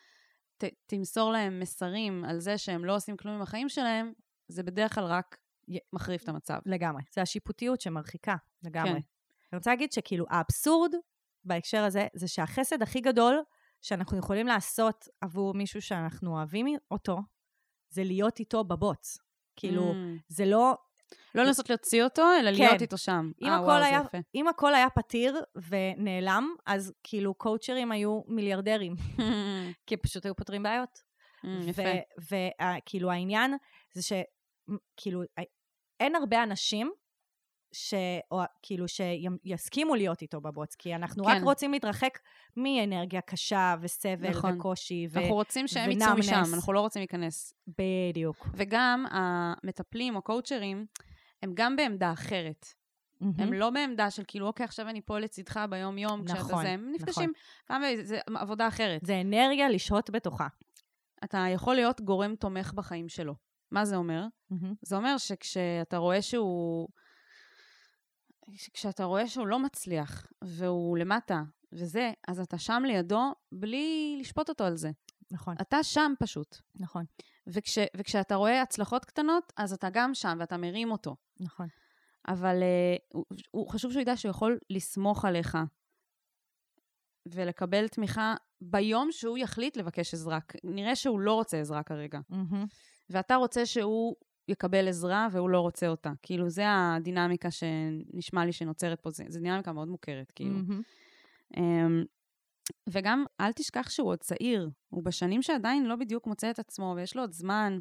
[SPEAKER 1] ת, תמסור להם מסרים על זה שהם לא עושים כלום עם החיים שלהם, זה בדרך כלל רק מחריף את המצב.
[SPEAKER 2] לגמרי. זה השיפוטיות שמרחיקה, לגמרי.
[SPEAKER 1] כן.
[SPEAKER 2] אני רוצה להגיד שכאילו, האבסורד בהקשר הזה, זה שהחסד הכי גדול שאנחנו יכולים לעשות עבור מישהו שאנחנו אוהבים אותו, זה להיות איתו בבוץ. כאילו,
[SPEAKER 1] Mm.
[SPEAKER 2] זה לא...
[SPEAKER 1] לא לנסות להוציא אותו, אלא
[SPEAKER 2] כן.
[SPEAKER 1] להיות איתו שם.
[SPEAKER 2] אם
[SPEAKER 1] אה,
[SPEAKER 2] הכל
[SPEAKER 1] וואו,
[SPEAKER 2] היה-. אם הכל היה פתיר ונעלם, אז כאילו קואוצ'רים היו מיליארדרים, כי פשוט היו פותרים בעיות.
[SPEAKER 1] Mm, יפה.
[SPEAKER 2] וכאילו העניין זה שכאילו אין הרבה אנשים ש... או, כאילו שיסכימו להיות איתו בבוץ, כי אנחנו רק
[SPEAKER 1] כן.
[SPEAKER 2] רוצים להתרחק מאנרגיה קשה וסבל
[SPEAKER 1] נכון.
[SPEAKER 2] וקושי. ו...
[SPEAKER 1] אנחנו רוצים שהם יצאו
[SPEAKER 2] ונאמנס.
[SPEAKER 1] משם, אנחנו לא רוצים להיכנס.
[SPEAKER 2] בדיוק.
[SPEAKER 1] וגם המטפלים או קואוצ'רים, הם גם בעמדה אחרת. הם
[SPEAKER 2] מהמם.
[SPEAKER 1] לא בעמדה של כאילו, אוקיי, עכשיו אני פה לצידך ביום-יום, כשאתה
[SPEAKER 2] נכון,
[SPEAKER 1] זה, הם נפגשים, כמה, זה עבודה אחרת.
[SPEAKER 2] זה אנרגיה לשהות בתוכה.
[SPEAKER 1] אתה יכול להיות גורם תומך בחיים שלו. מה זה אומר?
[SPEAKER 2] מהמם.
[SPEAKER 1] זה אומר שכשאתה רואה שהוא... כשאתה רואה שהוא לא מצליח, והוא למטה, וזה, אז אתה שם לידו בלי לשפוט אותו על זה.
[SPEAKER 2] נכון,
[SPEAKER 1] אתה שם פשוט.
[SPEAKER 2] נכון,
[SPEAKER 1] וכש, וכשאתה רואה הצלחות קטנות, אז אתה גם שם ואתה מרים אותו.
[SPEAKER 2] נכון.
[SPEAKER 1] אבל uh, הוא, הוא חשוב שהוא ידע שהוא יכול לסמוך עליך ולקבל תמיכה ביום שהוא יחליט לבקש עזרה. נראה שהוא לא רוצה עזרה כרגע,
[SPEAKER 2] מהמם.
[SPEAKER 1] ואתה רוצה שהוא יקבל עזרה והוא לא רוצה אותה. כאילו, זה הדינמיקה שנשמע לי שנוצרת פה, זו דינמיקה מאוד מוכרת, כאילו. אמ, וגם, אל תשכח שהוא עוד צעיר. הוא בשנים שעדיין לא בדיוק מוצא את עצמו, ויש לו עוד זמן.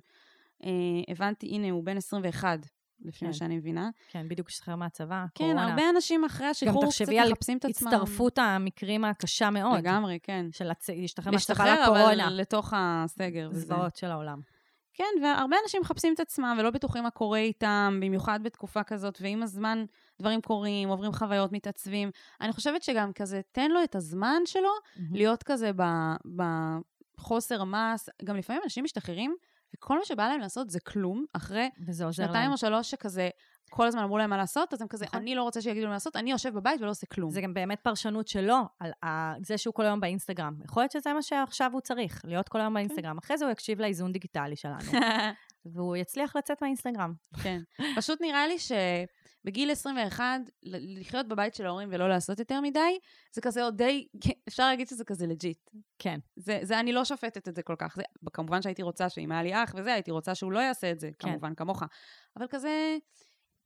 [SPEAKER 1] אה, הבנתי, הנה, הוא בן 21, לפי
[SPEAKER 2] כן.
[SPEAKER 1] מה שאני מבינה.
[SPEAKER 2] כן, בדיוק השתחרר מהצבא,
[SPEAKER 1] כן,
[SPEAKER 2] קורונה.
[SPEAKER 1] הרבה אנשים אחרי השחרור קצת
[SPEAKER 2] תחשבי על
[SPEAKER 1] מחפשים את עצמם.
[SPEAKER 2] הצטרפות המקרים הקשה מאוד.
[SPEAKER 1] לגמרי, כן.
[SPEAKER 2] של הצ... להשתחרר מהצבא
[SPEAKER 1] להשתחרר,
[SPEAKER 2] לקורונה.
[SPEAKER 1] אבל לתוך הסגר.
[SPEAKER 2] זוועות של העולם.
[SPEAKER 1] כן, והרבה אנשים מחפשים את עצמם ולא בטוחים מה קורה איתם, במיוחד בתקופה כזאת, ועם הזמן דברים קורים, עוברים חוויות, מתעצבים. אני חושבת שגם כזה, תן לו את הזמן שלו להיות כזה בחוסר מס. גם לפעמים אנשים משתחררים, וכל מה שבא להם לעשות זה כלום, אחרי שנתיים
[SPEAKER 2] להם.
[SPEAKER 1] או שלוש שכזה, כל הזמן אמרו להם מה לעשות, אז הם כזה,
[SPEAKER 2] נכון.
[SPEAKER 1] אני לא רוצה שיגידו לי מה לעשות, אני יושב בבית ולא עושה כלום.
[SPEAKER 2] זה גם באמת פרשנות שלו, על זה שהוא כל היום באינסטגרם. יכול להיות שזה מה שעכשיו הוא צריך, להיות כל היום באינסטגרם. אחרי זה הוא יקשיב לאיזון דיגיטלי שלנו, והוא יצליח לצאת מהאינסטגרם.
[SPEAKER 1] כן. פשוט נראה לי שבגיל 21, ל- לחיות בבית של ההורים ולא לעשות יותר מדי, זה כזה עוד די, אפשר להגיד שזה כזה לג'יט.
[SPEAKER 2] כן.
[SPEAKER 1] זה, זה, אני לא שופטת את זה כל כך. זה, כמובן שהייתי רוצה שאם היה לי אח וזה, הייתי רוצה שהוא לא יעשה את זה,
[SPEAKER 2] כן.
[SPEAKER 1] כמובן, כמוך. אבל כזה,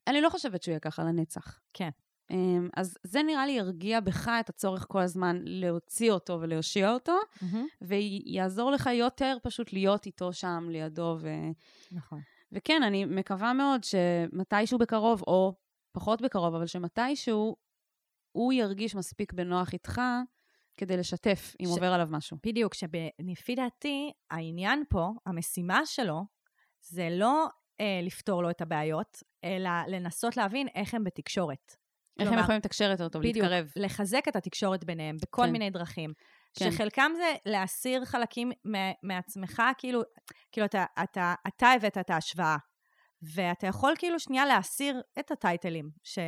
[SPEAKER 1] אני לא חושבת שהוא יהיה ככה לנצח.
[SPEAKER 2] כן.
[SPEAKER 1] אמ, אז זה נראה לי ירגיע בך את הצורך כל הזמן להוציא אותו ולהושיע אותו, ויעזור לך יותר פשוט להיות איתו שם, לידו, ו...
[SPEAKER 2] נכון.
[SPEAKER 1] וכן, אני מקווה מאוד שמתישהו בקרוב, או פחות בקרוב, אבל שמתישהו שהוא ירגיש מספיק בנוח איתך כדי לשתף אם
[SPEAKER 2] ש-
[SPEAKER 1] עובר עליו משהו.
[SPEAKER 2] בדיוק, שלפי דעתי, העניין פה, המשימה שלו, זה לא אה, לפתור לו את הבעיות, אלא לנסות להבין איך הם בתקשורת.
[SPEAKER 1] איך הם
[SPEAKER 2] כלומר,
[SPEAKER 1] יכולים לתקשר יותר טוב,
[SPEAKER 2] בדיוק,
[SPEAKER 1] להתקרב.
[SPEAKER 2] לחזק את התקשורת ביניהם בכל
[SPEAKER 1] כן.
[SPEAKER 2] מיני דרכים.
[SPEAKER 1] כן.
[SPEAKER 2] שחלקם זה להסיר חלקים מעצמך, כאילו, כאילו אתה, אתה, אתה הבאת את ההשוואה, ואתה יכול כאילו שנייה להסיר את הטייטלים, ש,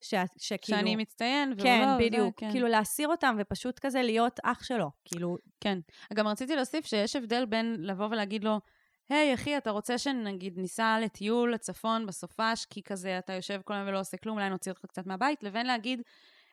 [SPEAKER 2] ש, שכאילו...
[SPEAKER 1] שאני מצטיין, והוא
[SPEAKER 2] כן,
[SPEAKER 1] לא, וזה,
[SPEAKER 2] בדיוק.
[SPEAKER 1] כן.
[SPEAKER 2] כאילו להסיר אותם ופשוט כזה להיות אח שלו. כאילו,
[SPEAKER 1] כן. גם רציתי להוסיף שיש הבדל בין לבוא ולהגיד לו, היי, אחי, אתה רוצה שנגיד ניסע לטיול לצפון בסופש, כי כזה אתה יושב כל היום ולא עושה כלום, אולי נוציא אותך קצת מהבית, לבין להגיד,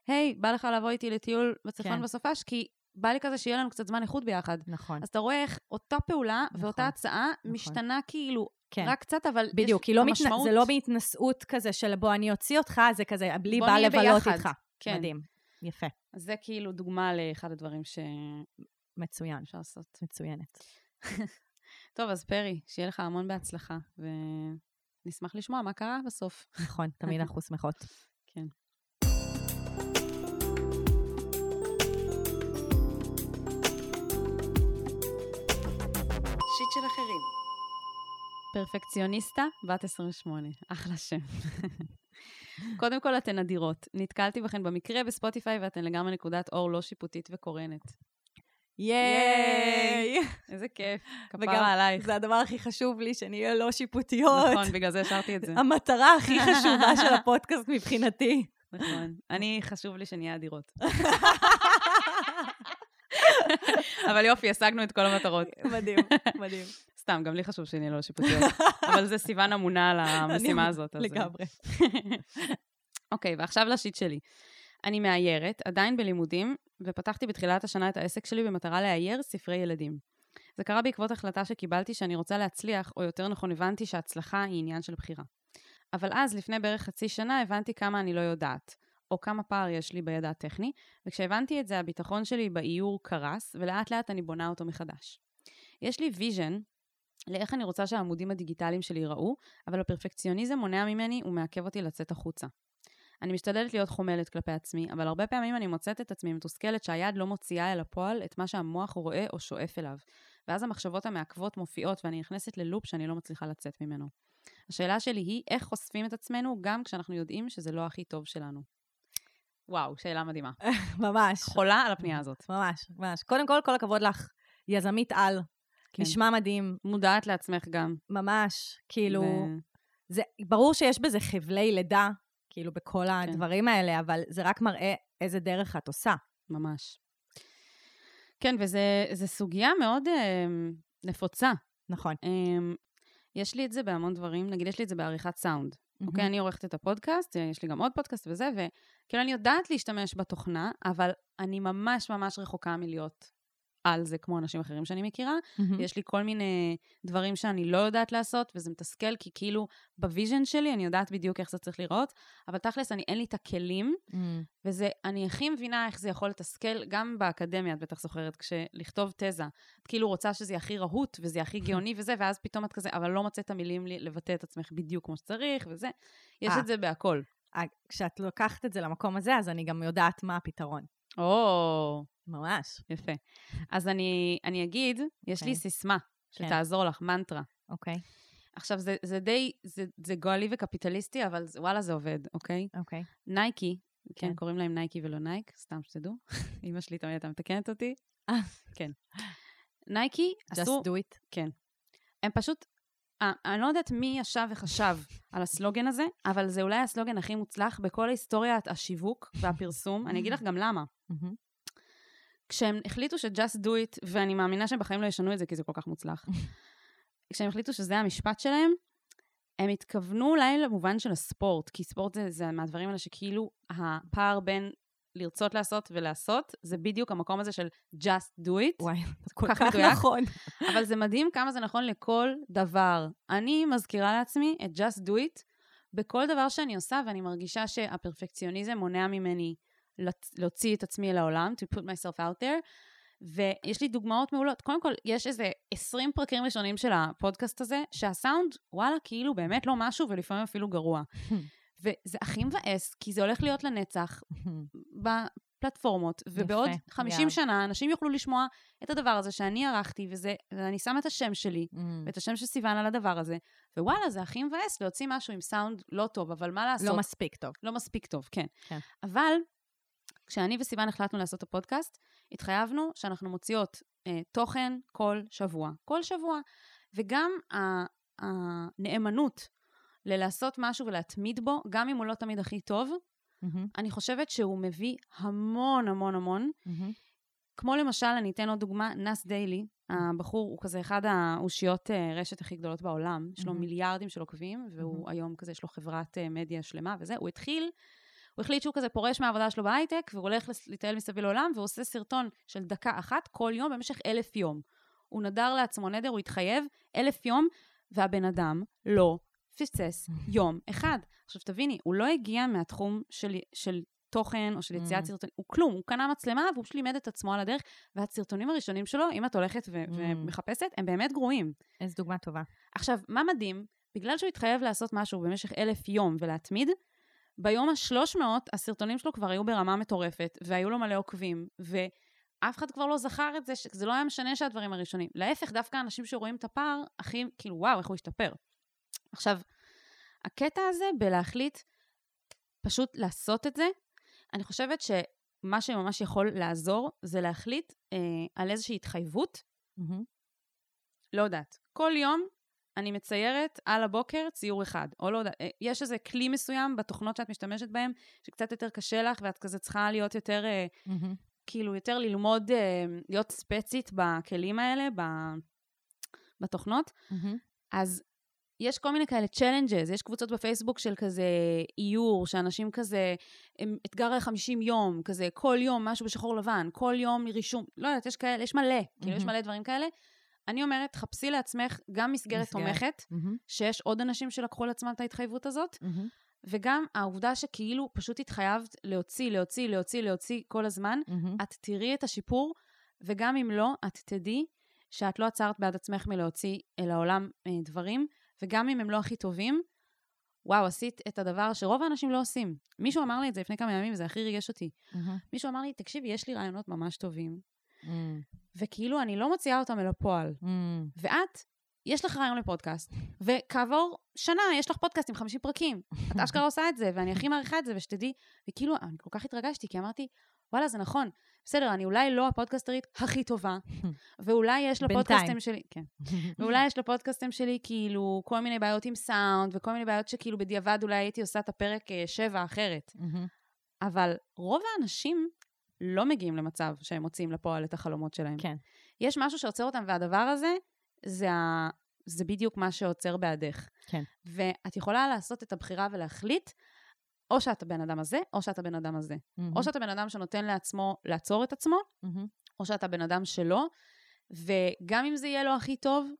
[SPEAKER 1] היי, בא לך לבוא איתי לטיול בצפון
[SPEAKER 2] כן.
[SPEAKER 1] בסופש, כי בא לי כזה שיהיה לנו קצת זמן איכות ביחד.
[SPEAKER 2] נכון.
[SPEAKER 1] אז אתה רואה איך אותה פעולה
[SPEAKER 2] נכון.
[SPEAKER 1] ואותה הצעה
[SPEAKER 2] נכון.
[SPEAKER 1] משתנה כאילו
[SPEAKER 2] כן.
[SPEAKER 1] רק קצת, אבל
[SPEAKER 2] בדיוק,
[SPEAKER 1] יש
[SPEAKER 2] לא.
[SPEAKER 1] המשמעות.
[SPEAKER 2] זה לא בהתנשאות כזה של בוא אני אוציא אותך, זה כזה, בלי בא לבלות
[SPEAKER 1] ביחד.
[SPEAKER 2] איתך.
[SPEAKER 1] כן.
[SPEAKER 2] מדהים. יפה.
[SPEAKER 1] זה כאילו דוגמה לאחד הדברים שאפשר
[SPEAKER 2] מצוין.
[SPEAKER 1] לעשות.
[SPEAKER 2] מצוינת.
[SPEAKER 1] טוב, אז פרי, שיהיה לך המון בהצלחה, ונשמח לשמוע מה קרה בסוף.
[SPEAKER 2] נכון, תמיד אנחנו שמחות.
[SPEAKER 1] כן.
[SPEAKER 5] שיט של אחרים.
[SPEAKER 1] פרפקציוניסטה, בת 28. אחלה שם. קודם כל, אתן אדירות. נתקלתי בכן במקרה בספוטיפיי, ואתן לגמרי נקודת אור לא שיפוטית וקורנת.
[SPEAKER 2] ייי!
[SPEAKER 1] איזה כיף. כפרה עלייך.
[SPEAKER 2] זה הדבר הכי חשוב לי, שנהיה לא שיפוטיות.
[SPEAKER 1] נכון, בגלל זה השארתי את זה.
[SPEAKER 2] המטרה הכי חשובה של הפודקאסט מבחינתי.
[SPEAKER 1] נכון. אני, חשוב לי שנהיה אדירות. אבל יופי, השגנו את כל המטרות.
[SPEAKER 2] מדהים, מדהים.
[SPEAKER 1] סתם, גם לי חשוב שנהיה לא שיפוטיות. אבל זה סיוון אמונה על המשימה הזאת.
[SPEAKER 2] לגמרי.
[SPEAKER 1] אוקיי, ועכשיו לשיט שלי. אני מאיירת, עדיין בלימודים, ופתחתי בתחילת השנה את העסק שלי במטרה לאייר ספרי ילדים. זה קרה בעקבות החלטה שקיבלתי שאני רוצה להצליח, או יותר נכון הבנתי שהצלחה היא עניין של בחירה. אבל אז, לפני בערך חצי שנה, הבנתי כמה אני לא יודעת, או כמה פער יש לי בידע הטכני, וכשהבנתי את זה, הביטחון שלי באיור קרס, ולאט לאט אני בונה אותו מחדש. יש לי vision לאיך אני רוצה שהעמודים הדיגיטליים שלי ייראו, אבל הפרפקציוניזם מונע ממני ומעכב אותי לצאת החוצה. אני משתדלת להיות חומלת כלפי עצמי, אבל הרבה פעמים אני מוצאת את עצמי מתוסכלת שהיד לא מוציאה אל הפועל את מה שהמוח רואה או שואף אליו. ואז המחשבות המעכבות מופיעות ואני נכנסת ללופ שאני לא מצליחה לצאת ממנו. השאלה שלי היא, איך חושפים את עצמנו גם כשאנחנו יודעים שזה לא הכי טוב שלנו? וואו, שאלה מדהימה.
[SPEAKER 2] ממש.
[SPEAKER 1] חולה על הפנייה הזאת.
[SPEAKER 2] ממש, ממש. קודם כל, כל הכבוד לך. יזמית על.
[SPEAKER 1] כן.
[SPEAKER 2] נשמע מדהים.
[SPEAKER 1] מודעת לעצמך גם.
[SPEAKER 2] ממש. כאילו,
[SPEAKER 1] ו-
[SPEAKER 2] זה, ברור שיש בזה חבלי לידה, כאילו, בכל
[SPEAKER 1] כן.
[SPEAKER 2] הדברים האלה, אבל זה רק מראה איזה דרך את עושה.
[SPEAKER 1] ממש. כן, וזו סוגיה מאוד אה, נפוצה.
[SPEAKER 2] נכון.
[SPEAKER 1] אה, יש לי את זה בהמון דברים, נגיד יש לי את זה בעריכת סאונד. אוקיי, אני עורכת את הפודקאסט, אה, יש לי גם עוד פודקאסט וזה, וכאילו אני יודעת להשתמש בתוכנה, אבל אני ממש ממש רחוקה מלהיות על זה כמו אנשים אחרים שאני מכירה.
[SPEAKER 2] מהמם.
[SPEAKER 1] יש לי כל מיני דברים שאני לא יודעת לעשות, וזה מתסכל, כי כאילו ב vision שלי אני יודעת בדיוק איך זה צריך להיראות, אבל תכלס, אני, אין לי את הכלים,
[SPEAKER 2] מהמם.
[SPEAKER 1] וזה, אני הכי מבינה איך זה יכול לתסכל, גם באקדמיה, את בטח זוכרת, כשלכתוב תזה, את כאילו רוצה שזה יהיה הכי רהוט, וזה יהיה הכי גאוני וזה, ואז פתאום את כזה, אבל לא מוצאת את המילים לי- לבטא את עצמך בדיוק כמו שצריך, וזה. יש
[SPEAKER 2] אה.
[SPEAKER 1] את זה בהכל.
[SPEAKER 2] אה, כשאת לוקחת את זה למקום הזה, אז אני גם יודעת מה הפתרון.
[SPEAKER 1] או,
[SPEAKER 2] ממש.
[SPEAKER 1] יפה. אז אני, אני אגיד, יש לי
[SPEAKER 2] אוקיי.
[SPEAKER 1] סיסמה
[SPEAKER 2] כן.
[SPEAKER 1] שתעזור לך, מנטרה.
[SPEAKER 2] אוקיי,
[SPEAKER 1] עכשיו, זה, זה די, זה, זה גועלי וקפיטליסטי, אבל וואלה, זה עובד, אוקיי?
[SPEAKER 2] אוקיי.
[SPEAKER 1] נייקי, כן,
[SPEAKER 2] כן.
[SPEAKER 1] קוראים להם נייקי ולא נייק, סתם שתדעו. אמא שלי תמיד הייתה מתקנת אותי.
[SPEAKER 2] אה.
[SPEAKER 1] כן. נייקי עשו,
[SPEAKER 2] Just do it.
[SPEAKER 1] כן. הם פשוט, אה, אני לא יודעת מי ישב וחשב על הסלוגן הזה, אבל זה אולי הסלוגן הכי מוצלח בכל היסטוריית השיווק והפרסום. אני אגיד לך גם למה. כשהם החליטו ש-just do it, ואני מאמינה שהם בחיים לא ישנו את זה כי זה כל כך מוצלח, כשהם החליטו שזה המשפט שלהם, הם התכוונו אולי למובן של הספורט, כי ספורט זה, זה מהדברים האלה שכאילו הפער בין לרצות לעשות ולעשות, זה בדיוק המקום הזה של just do it,
[SPEAKER 2] וואי,
[SPEAKER 1] זה
[SPEAKER 2] כל
[SPEAKER 1] כך
[SPEAKER 2] כך
[SPEAKER 1] מדויק,
[SPEAKER 2] נכון.
[SPEAKER 1] אבל זה מדהים כמה זה נכון לכל דבר. אני מזכירה לעצמי את just do it בכל דבר שאני עושה, ואני מרגישה שהפרפקציוניזם מונע ממני להוציא את עצמי אל העולם, to put myself out there, ויש לי דוגמאות מעולות. קודם כל, יש איזה 20 פרקים ראשונים של הפודקאסט הזה, שהסאונד, וואלה, כאילו באמת לא משהו, ולפעמים אפילו גרוע. וזה הכי מבאס, כי זה הולך להיות לנצח. בפלטפורמות, ובעוד
[SPEAKER 2] יפה,
[SPEAKER 1] 50
[SPEAKER 2] יאללה.
[SPEAKER 1] שנה אנשים יוכלו לשמוע את הדבר הזה שאני ערכתי, וזה, ואני שמה את השם שלי,
[SPEAKER 2] Mm.
[SPEAKER 1] ואת השם של סיוון על הדבר הזה, ווואלה, זה הכי מבאס להוציא משהו עם סאונד לא טוב, אבל מה לעשות?
[SPEAKER 2] לא מספיק טוב.
[SPEAKER 1] לא מספיק טוב, כן.
[SPEAKER 2] כן.
[SPEAKER 1] אבל כשאני וסיוון החלטנו לעשות את הפודקאסט, התחייבנו שאנחנו מוציאות אה, תוכן כל שבוע. כל שבוע. וגם הנאמנות ללעשות משהו ולהתמיד בו, גם אם הוא לא תמיד הכי טוב,
[SPEAKER 2] מהמם,
[SPEAKER 1] אני חושבת שהוא מביא המון המון המון.
[SPEAKER 2] מהמם.
[SPEAKER 1] כמו למשל, אני אתן עוד דוגמה, נאס דיילי, הבחור הוא כזה אחד האושיות אה, רשת הכי גדולות בעולם, יש לו
[SPEAKER 2] מהמם.
[SPEAKER 1] מיליארדים של עוקבים, והוא
[SPEAKER 2] מהמם.
[SPEAKER 1] היום כזה, יש לו חברת אה, מדיה שלמה וזה, הוא התחיל, הוא החליט שהוא כזה פורש מהעבודה שלו בהייטק, והוא הולך לטייל מסביב לעולם, והוא עושה סרטון של דקה אחת כל יום במשך אלף יום. הוא נדר לעצמו נדר, הוא התחייב אלף יום, והבן אדם לא פספס יום אחד. עכשיו תביני, הוא לא הגיע מהתחום של, של תוכן או של יציאת
[SPEAKER 2] Mm.
[SPEAKER 1] סרטונים, הוא כלום, הוא קנה מצלמה והוא פשוט לימד את עצמו על הדרך, והסרטונים הראשונים שלו, אם את הולכת ו-
[SPEAKER 2] Mm.
[SPEAKER 1] ומחפשת, הם באמת גרועים.
[SPEAKER 2] איזו דוגמה טובה.
[SPEAKER 1] עכשיו, מה מדהים? בגלל שהוא התחייב לעשות משהו במשך אלף יום ולהתמיד, ביום ה-300 הסרטונים שלו כבר היו ברמה מטורפת, והיו לו מלא עוקבים, ואף אחד כבר לא זכר את זה, שזה לא היה משנה שהדברים הראשונים. להפך, דווקא אנשים שרואים את הפער, הכי, כאילו, וואו, איך הוא השתפר. עכשיו, הקטע הזה בלהחליט פשוט לעשות את זה, אני חושבת שמה שממש יכול לעזור, זה להחליט אה, על איזושהי התחייבות
[SPEAKER 2] מהמם,
[SPEAKER 1] לא יודעת. כל יום אני מציירת על הבוקר ציור אחד, או לא יודעת, אה, יש איזה כלי מסוים בתוכנות שאת משתמשת בהן, שקצת יותר קשה לך, ואת כזה צריכה להיות יותר,
[SPEAKER 2] מהמם.
[SPEAKER 1] כאילו, יותר ללמוד, אה, להיות ספצית בכלים האלה, בתוכנות.
[SPEAKER 2] מהמם.
[SPEAKER 1] אז יש כל מיני כאלה challenges, יש קבוצות בפייסבוק של כזה איור, שאנשים כזה, הם אתגר ל-50 יום, כזה כל יום משהו בשחור לבן, כל יום רישום, לא יודעת, יש כאלה, יש מלא, כאילו יש. מלא דברים כאלה. אני אומרת, חפשי לעצמך גם מסגרת
[SPEAKER 2] מסגרת.
[SPEAKER 1] תומכת,
[SPEAKER 2] מהמם,
[SPEAKER 1] שיש עוד אנשים שלקחו על עצמם את ההתחייבות הזאת,
[SPEAKER 2] מהמם.
[SPEAKER 1] וגם העובדה שכאילו פשוט התחייבת להוציא, להוציא, להוציא, להוציא כל הזמן,
[SPEAKER 2] מהמם.
[SPEAKER 1] את תראי את השיפור, וגם אם לא, את תדעי שאת לא עצרת בעד עצמך מלהוציא אל העולם אה, דברים, וגם אם הם לא הכי טובים, וואו, עשית את הדבר שרוב האנשים לא עושים. מישהו אמר לי את זה לפני כמה ימים, זה הכי ריגש אותי.
[SPEAKER 2] מהמם.
[SPEAKER 1] מישהו אמר לי, תקשיבי, יש לי רעיונות ממש טובים,
[SPEAKER 2] מהמם.
[SPEAKER 1] וכאילו אני לא מוציאה אותם אל הפועל.
[SPEAKER 2] מהמם.
[SPEAKER 1] ואת, יש לך רעיון לפודקאסט, וכעבור שנה יש לך פודקאסט עם 50 פרקים. את אשכרה עושה את זה, ואני הכי מעריכה את זה, ושתדעי, וכאילו, אני כל כך התרגשתי, כי אמרתי, וואלה, זה נכון. בסדר, אני אולי לא הפודקאסטרית הכי טובה, ואולי יש. לפודקאסטים שלי, כן, ואולי יש לפודקאסטים שלי כאילו כל מיני בעיות עם סאונד, וכל מיני בעיות שכאילו בדיעבד אולי הייתי עושה את הפרק אה, שבע אחרת.
[SPEAKER 2] מהמם.
[SPEAKER 1] אבל רוב האנשים לא מגיעים למצב שהם מוציאים לפועל את החלומות שלהם.
[SPEAKER 2] כן.
[SPEAKER 1] יש משהו שעוצר אותם, והדבר הזה, זה, ה... זה בדיוק מה שעוצר בעדך.
[SPEAKER 2] כן.
[SPEAKER 1] ואת יכולה לעשות את הבחירה ולהחליט, או שאתה בן אדם הזה, או שאתה בן אדם הזה.
[SPEAKER 2] מהמם.
[SPEAKER 1] או שאתה בן אדם שנותן לעצמו לעצור את עצמו,
[SPEAKER 2] מהמם.
[SPEAKER 1] או שאתה בן אדם שלא, וגם אם זה יהיה לו הכי טוב,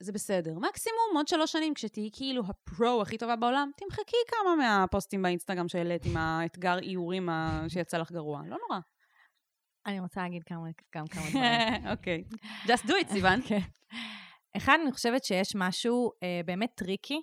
[SPEAKER 1] זה בסדר. מקסימום עוד שלוש שנים, כשתהיי כאילו הפרו הכי טובה בעולם, תמחקי כמה מהפוסטים באינסטגרם שהעלית עם האתגר איורים שיצא לך גרוע. לא נורא.
[SPEAKER 2] אני רוצה להגיד כמה גם כמה דברים.
[SPEAKER 1] אוקיי. Just do it, סיוון.
[SPEAKER 2] כן. אחד, אני חושבת שיש משהו אה, באמת tricky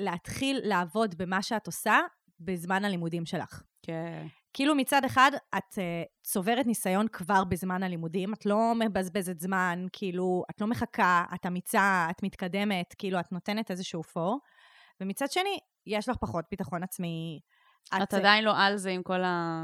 [SPEAKER 2] בלהתחיל לעבוד במה שאת עושה בזמן הלימודים שלך.
[SPEAKER 1] כן.
[SPEAKER 2] כאילו מצד אחד, את אה, צוברת ניסיון כבר בזמן הלימודים, את לא מבזבזת זמן, כאילו, את לא מחכה, את אמיצה, את מתקדמת, כאילו, את נותנת איזשהו פור. ומצד שני, יש לך פחות ביטחון עצמי.
[SPEAKER 1] את עדיין לא על זה עם כל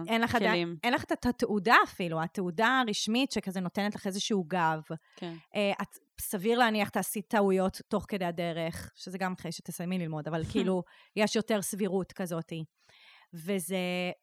[SPEAKER 2] אין לך, עדיין,
[SPEAKER 1] הכלים.
[SPEAKER 2] אין לך את התעודה אפילו, התעודה הרשמית שכזה נותנת לך איזשהו גב.
[SPEAKER 1] כן.
[SPEAKER 2] אה, את סביר להניח תעשי טעויות תוך כדי הדרך, שזה גם אחרי שתסיימי ללמוד, אבל כאילו, יש יותר סבירות כזאתי. וזה,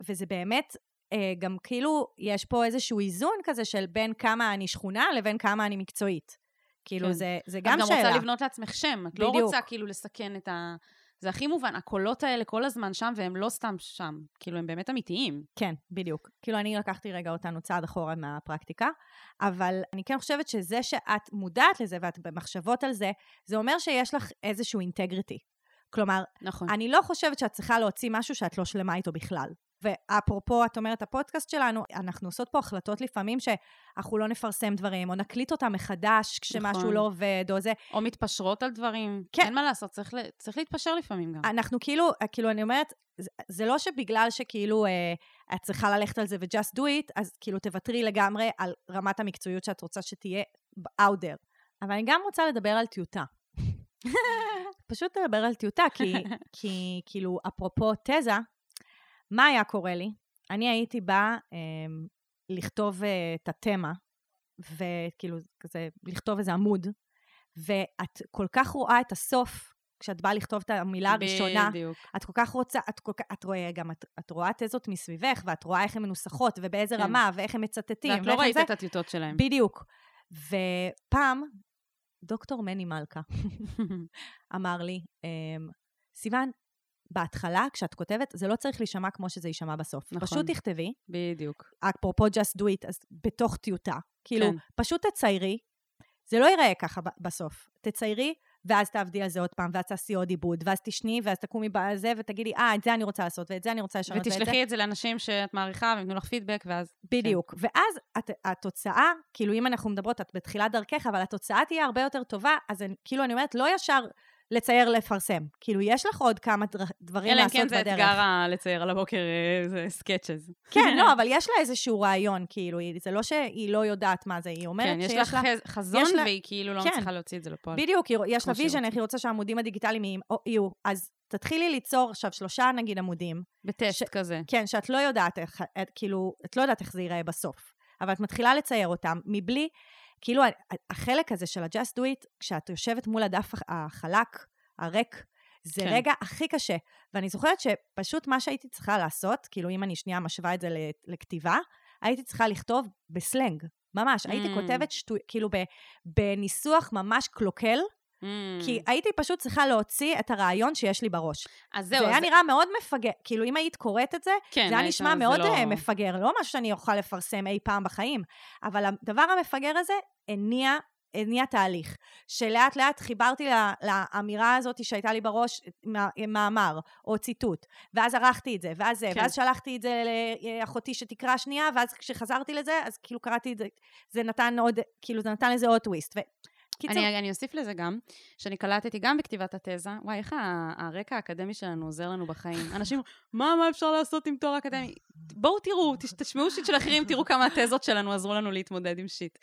[SPEAKER 2] וזה באמת, אה, גם כאילו, יש פה איזשהו איזון כזה של בין כמה אני שכונה לבין כמה אני מקצועית. כאילו,
[SPEAKER 1] כן.
[SPEAKER 2] זה, זה
[SPEAKER 1] את
[SPEAKER 2] גם
[SPEAKER 1] גם
[SPEAKER 2] שאלה.
[SPEAKER 1] רוצה לבנות לעצמך שם, את לא
[SPEAKER 2] בדיוק.
[SPEAKER 1] רוצה כאילו לסכן את ה... זה הכי מובן, הקולות האלה כל הזמן שם, והם לא סתם שם. כאילו, הם באמת אמיתיים.
[SPEAKER 2] כן, בדיוק. כאילו, אני לקחתי רגע אותנו צעד אחורה מהפרקטיקה, אבל אני כן חושבת שזה שאת מודעת לזה ואת במחשבות על זה, זה אומר שיש לך איזשהו אינטגריטי. כלומר,
[SPEAKER 1] נכון.
[SPEAKER 2] אני לא חושבת שאת צריכה להוציא משהו שאת לא שלמה איתו בכלל. ואפרופו, את אומרת, הפודקאסט שלנו, אנחנו עושות פה החלטות לפעמים שאנחנו לא נפרסם דברים, או נקליט אותם מחדש כשמשהו
[SPEAKER 1] נכון.
[SPEAKER 2] לא עובד, או זה.
[SPEAKER 1] או מתפשרות על דברים.
[SPEAKER 2] כן.
[SPEAKER 1] אין מה לעשות, צריך. צריך להתפשר לפעמים גם.
[SPEAKER 2] אנחנו כאילו, כאילו, אני אומרת, זה, זה לא שבגלל שכאילו אה, את צריכה ללכת על זה ו-just do it, אז כאילו תוותרי לגמרי על רמת המקצועיות שאת רוצה שתהיה out there. אבל אני גם רוצה לדבר על טיוטה. פשוט לדבר על טיוטה, כי, כי כאילו, אפרופו תזה, מה היה קורה לי? אני הייתי באה אה, לכתוב אה, את התמה, וכאילו, כזה, לכתוב איזה עמוד, ואת כל כך רואה את הסוף, כשאת באה לכתוב את המילה הראשונה,
[SPEAKER 1] בדיוק.
[SPEAKER 2] את כל כך רוצה, את כל את רואה גם, את, את רואה תזות מסביבך, ואת רואה איך הן מנוסחות, ובאיזה
[SPEAKER 1] כן.
[SPEAKER 2] רמה, ואיך הם מצטטים.
[SPEAKER 1] ואת לא ראית
[SPEAKER 2] זה.
[SPEAKER 1] את הטיוטות שלהם.
[SPEAKER 2] בדיוק. ופעם, דוקטור מני מלכה אמר לי, אמ, סיוון, בהתחלה, כשאת כותבת, זה לא צריך להישמע כמו שזה יישמע בסוף.
[SPEAKER 1] נכון.
[SPEAKER 2] פשוט תכתבי,
[SPEAKER 1] בדיוק.
[SPEAKER 2] אפרופו just do it, אז בתוך טיוטה. כאילו,
[SPEAKER 1] כן.
[SPEAKER 2] פשוט תציירי, זה לא ייראה ככה בסוף. תציירי, ואז תעבדי על זה עוד פעם, ואז תעשי עוד עיבוד, ואז תשני, ואז תקומי בזה, ותגידי, אה, את זה אני רוצה לעשות, ואת זה אני רוצה לשנות.
[SPEAKER 1] ותשלחי את זה לאנשים שאת מעריכה, והם לך פידבק, ואז...
[SPEAKER 2] בדיוק. ואז את, התוצאה, כאילו אם אנחנו מדברות, את בתחילת דרכך, אבל התוצאה תהיה הרבה יותר טובה, אז אני, כאילו אני אומרת, לא ישר לצייר, לפרסם. כאילו, יש לך עוד כמה דברים
[SPEAKER 1] אלא אם
[SPEAKER 2] לעשות
[SPEAKER 1] כן זה
[SPEAKER 2] בדרך.
[SPEAKER 1] אתגר ה- לצייר על הבוקר אה, זה sketches.
[SPEAKER 2] כן, לא, אבל יש לה איזשהו רעיון, כאילו, זה לא שהיא לא יודעת מה זה, היא אומרת
[SPEAKER 1] כן, יש
[SPEAKER 2] שיש
[SPEAKER 1] לך חז- חזון,
[SPEAKER 2] יש לה-
[SPEAKER 1] והיא כאילו לא
[SPEAKER 2] כן.
[SPEAKER 1] מצליחה להוציא את זה לפועל.
[SPEAKER 2] בדיוק, יש לה
[SPEAKER 1] vision.
[SPEAKER 2] איך היא רוצה שהעמודים הדיגיטליים יהיו-. אז תתחילי ליצור עכשיו שלושה, נגיד, עמודים,
[SPEAKER 1] בטסט
[SPEAKER 2] ש-
[SPEAKER 1] כזה.
[SPEAKER 2] כן, שאת לא יודעת איך, את, כאילו, את לא יודעת איך זה ייראה בסוף, אבל את מתחילה לצייר אותם מבלי, כאילו, החלק הזה של ה-just do it, כשאת יושבת מול הדף הח- החלק, הריק, זה
[SPEAKER 1] כן.
[SPEAKER 2] רגע הכי קשה. ואני זוכרת שפשוט מה שהייתי צריכה לעשות, כאילו, אם אני שנייה משווה את זה לכתיבה, הייתי צריכה לכתוב בסלנג, ממש. הייתי
[SPEAKER 1] Mm.
[SPEAKER 2] כותבת שטו... כאילו, ב- בניסוח ממש קלוקל,
[SPEAKER 1] Mm.
[SPEAKER 2] כי הייתי פשוט צריכה להוציא את הרעיון שיש לי בראש.
[SPEAKER 1] אז
[SPEAKER 2] זה
[SPEAKER 1] זהו,
[SPEAKER 2] היה
[SPEAKER 1] אז-
[SPEAKER 2] נראה מאוד מפגר, כאילו אם היית קוראת את זה,
[SPEAKER 1] כן,
[SPEAKER 2] זה היה נשמע
[SPEAKER 1] זה
[SPEAKER 2] מאוד
[SPEAKER 1] לא-
[SPEAKER 2] אה, מפגר, לא משהו שאני אוכל לפרסם אי פעם בחיים, אבל הדבר המפגר הזה הניע, הניע תהליך, שלאט לאט חיברתי ל- לאמירה הזאת שהייתה לי בראש, מא- מאמר או ציטוט, ואז ערכתי את זה, ואז זה,
[SPEAKER 1] כן.
[SPEAKER 2] ואז שלחתי את זה לאחותי שתקרא שנייה, ואז כשחזרתי לזה, אז כאילו קראתי את זה, זה נתן עוד, כאילו זה נתן לזה עוד טוויסט. ו... קיצור,
[SPEAKER 1] אני, אני אוסיף לזה גם, שאני קלטתי גם בכתיבת התזה, וואי, איך הרקע האקדמי שלנו עוזר לנו בחיים. אנשים, מה, מה אפשר לעשות עם תואר אקדמי? בואו תראו, תש- תשמעו שיט של אחרים, תראו כמה התזות שלנו עזרו לנו להתמודד עם שיט.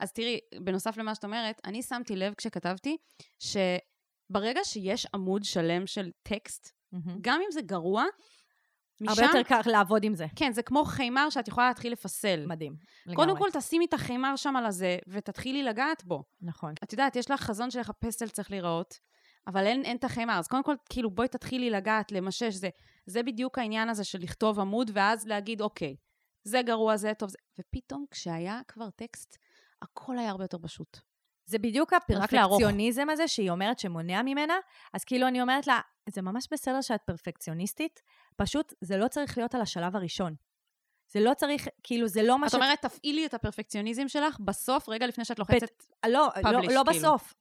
[SPEAKER 1] אז תראי, בנוסף למה שאת אומרת, אני שמתי לב כשכתבתי, שברגע שיש עמוד שלם של טקסט,
[SPEAKER 2] מהמם.
[SPEAKER 1] גם אם זה גרוע,
[SPEAKER 2] הרבה יותר קל לעבוד עם זה.
[SPEAKER 1] כן, זה כמו חיימר שאת יכולה להתחיל לפסל.
[SPEAKER 2] מדהים.
[SPEAKER 1] קודם
[SPEAKER 2] לגמרי.
[SPEAKER 1] כל, תשימי את החיימר שם על הזה, ותתחילי לגעת בו.
[SPEAKER 2] נכון.
[SPEAKER 1] את יודעת, יש לך חזון של איך הפסל צריך להיראות, אבל אין, אין את החיימר. אז קודם כל, כאילו, בואי תתחילי לגעת, למשש. זה, זה בדיוק העניין הזה של לכתוב עמוד, ואז להגיד, אוקיי, זה גרוע, זה טוב, זה... ופתאום, כשהיה כבר טקסט, הכל היה הרבה יותר פשוט.
[SPEAKER 2] זה בדיוק. הפרפקציוניזם הזה שהיא אומרת שמונע ממנה, אז כאילו אני אומרת לה, זה ממש בסדר שאת פרפקציוניסטית, פשוט זה לא צריך להיות על השלב הראשון. זה לא צריך, כאילו זה לא מה
[SPEAKER 1] את אומרת, תפעילי את הפרפקציוניזם שלך בסוף, רגע לפני שאת לוחצת
[SPEAKER 2] לא, לא,
[SPEAKER 1] publish,
[SPEAKER 2] לא
[SPEAKER 1] כאילו.
[SPEAKER 2] בסוף.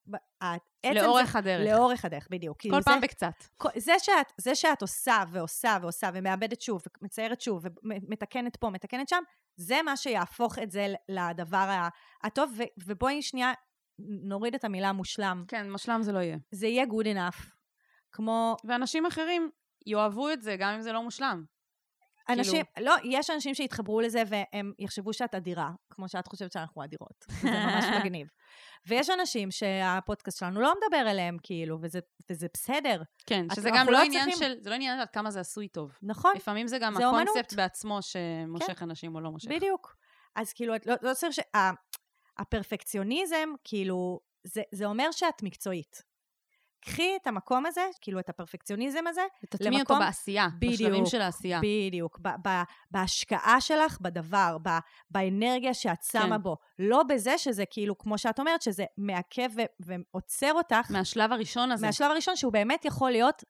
[SPEAKER 1] לאורך
[SPEAKER 2] זה,
[SPEAKER 1] הדרך.
[SPEAKER 2] לאורך הדרך, בדיוק. כאילו
[SPEAKER 1] כל פעם
[SPEAKER 2] זה,
[SPEAKER 1] בקצת.
[SPEAKER 2] זה שאת, זה שאת עושה ועושה ועושה ומאבדת שוב ומציירת שוב ומתקנת פה, מתקנת שם, זה מה שיהפוך את זה לדבר הטוב. ו- ובואי שנייה נוריד את המילה מושלם.
[SPEAKER 1] כן, משלם זה לא יהיה.
[SPEAKER 2] זה יהיה good enough. כמו
[SPEAKER 1] ואנשים אחרים יאהבו את זה, גם אם זה לא מושלם.
[SPEAKER 2] אנשים, לא, יש אנשים שיתחברו לזה והם יחשבו שאת אדירה, כמו שאת חושבת שאנחנו אדירות. זה ממש מגניב. ויש אנשים שהפודקאסט שלנו לא מדבר אליהם, כאילו, וזה, וזה בסדר.
[SPEAKER 1] כן,
[SPEAKER 2] את-
[SPEAKER 1] שזה גם לא
[SPEAKER 2] לא
[SPEAKER 1] עניין
[SPEAKER 2] צריכים-
[SPEAKER 1] של, זה לא עניין עד כמה זה עשוי טוב.
[SPEAKER 2] נכון,
[SPEAKER 1] לפעמים זה גם
[SPEAKER 2] זה אומנות.
[SPEAKER 1] הקונספט בעצמו שמושך אנשים או לא מושך.
[SPEAKER 2] בדיוק. אז כאילו, את לא, לא צריך ש... הפרפקציוניזם, כאילו, זה, זה אומר שאת מקצועית. קחי את המקום הזה, כאילו, את הפרפקציוניזם הזה,
[SPEAKER 1] ותטמיעי אותו
[SPEAKER 2] למקום-
[SPEAKER 1] בעשייה,
[SPEAKER 2] בדיוק,
[SPEAKER 1] בשלבים של העשייה.
[SPEAKER 2] בדיוק, ב- ב- בהשקעה שלך בדבר, ב- באנרגיה שאת שמה
[SPEAKER 1] כן.
[SPEAKER 2] בו. לא בזה שזה כאילו, כמו שאת אומרת, שזה מעכב ו- ועוצר אותך
[SPEAKER 1] מהשלב הראשון הזה,
[SPEAKER 2] מהשלב הראשון, שהוא באמת יכול להיות,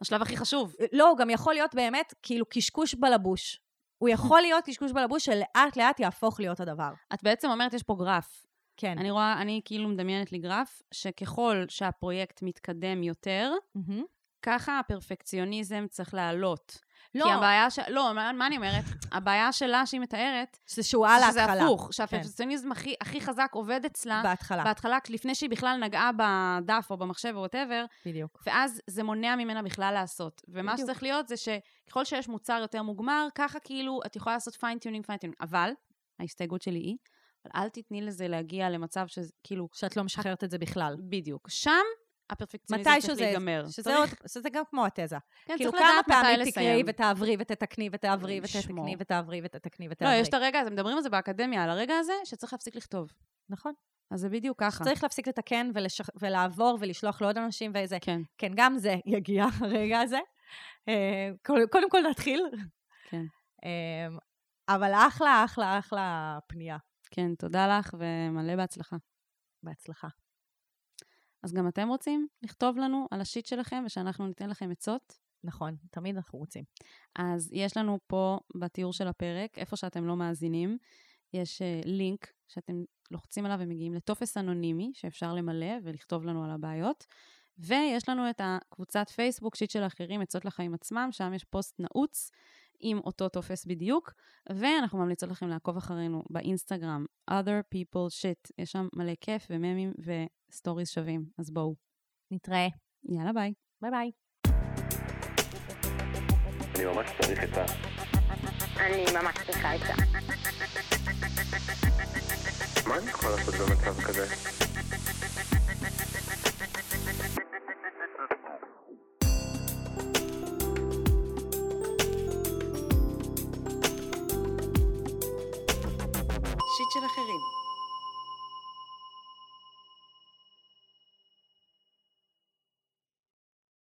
[SPEAKER 1] השלב הכי חשוב.
[SPEAKER 2] לא, הוא גם יכול להיות באמת כאילו קשקוש בלבוש. הוא יכול להיות קשקוש בלבוש שלאט לאט יהפוך להיות הדבר.
[SPEAKER 1] את בעצם אומרת, יש פה גרף.
[SPEAKER 2] כן.
[SPEAKER 1] אני רואה, אני כאילו מדמיינת לי גרף, שככל שהפרויקט מתקדם יותר,
[SPEAKER 2] מהמם.
[SPEAKER 1] ככה הפרפקציוניזם צריך לעלות.
[SPEAKER 2] לא.
[SPEAKER 1] כי הבעיה ש... לא, מה, מה אני אומרת? הבעיה שלה שהיא מתארת,
[SPEAKER 2] זה שהוא על
[SPEAKER 1] שזה
[SPEAKER 2] ההתחלה.
[SPEAKER 1] הפוך, שהפרפקציוניזם הכי, הכי חזק עובד אצלה
[SPEAKER 2] בהתחלה,
[SPEAKER 1] בהתחלה, לפני שהיא בכלל נגעה בדף או במחשב או whatever,
[SPEAKER 2] בדיוק.
[SPEAKER 1] ואז זה מונע ממנה בכלל לעשות. ומה
[SPEAKER 2] בדיוק.
[SPEAKER 1] שצריך להיות זה שככל שיש מוצר יותר מוגמר, ככה כאילו את יכולה לעשות fine tuning, fine tuning. אבל, ההסתייגות שלי היא, אבל אל תתני לזה להגיע למצב שזה כאילו,
[SPEAKER 2] שאת לא משחררת את זה בכלל.
[SPEAKER 1] בדיוק. שם הפרפקציוניזם צריך
[SPEAKER 2] שזה,
[SPEAKER 1] להיגמר.
[SPEAKER 2] שזה,
[SPEAKER 1] צריך-
[SPEAKER 2] עוד, שזה גם כמו התזה.
[SPEAKER 1] כן,
[SPEAKER 2] כאילו
[SPEAKER 1] צריך
[SPEAKER 2] כמה
[SPEAKER 1] לדעת מתי
[SPEAKER 2] פעמים
[SPEAKER 1] לסיים.
[SPEAKER 2] תקראי ותעברי ותתקני ותעברי
[SPEAKER 1] לשמור.
[SPEAKER 2] ותתקני ותעברי ותתקני
[SPEAKER 1] לא,
[SPEAKER 2] ותעברי.
[SPEAKER 1] יש את הרגע הזה, מדברים על זה באקדמיה, על הרגע הזה שצריך להפסיק לכתוב.
[SPEAKER 2] נכון.
[SPEAKER 1] אז זה בדיוק ככה.
[SPEAKER 2] צריך להפסיק לתקן ולשח... ולעבור ולשלוח לעוד אנשים וזה.
[SPEAKER 1] כן,
[SPEAKER 2] כן, גם זה יגיע, הרגע הזה. אה, קודם- קודם כל נתחיל.
[SPEAKER 1] כן.
[SPEAKER 2] אה, אבל אחלה, אחלה, אחלה פנייה.
[SPEAKER 1] כן, תודה לך ומלא בהצלחה.
[SPEAKER 2] בהצלחה.
[SPEAKER 1] אז גם אתם רוצים לכתוב לנו על ה shit שלכם ושאנחנו ניתן לכם עצות?
[SPEAKER 2] נכון, תמיד אנחנו רוצים.
[SPEAKER 1] אז יש לנו פה בתיאור של הפרק, איפה שאתם לא מאזינים, יש uh, לינק שאתם לוחצים עליו ומגיעים לטופס אנונימי שאפשר למלא ולכתוב לנו על הבעיות. ויש לנו את הקבוצת פייסבוק, שיט של אחרים, עצות לחיים עצמם, שם יש פוסט נעוץ עם אותו טופס בדיוק, ואנחנו ממליצות לכם לעקוב אחרינו באינסטגרם, other people shit, יש שם מלא כיף וממים ו stories שווים, אז בואו.
[SPEAKER 2] נתראה.
[SPEAKER 1] יאללה ביי.
[SPEAKER 2] ביי ביי.
[SPEAKER 3] אני ממש צריך את ה...
[SPEAKER 4] אני ממש צריכה עצה.
[SPEAKER 3] מה אני יכול לעשות במצב כזה?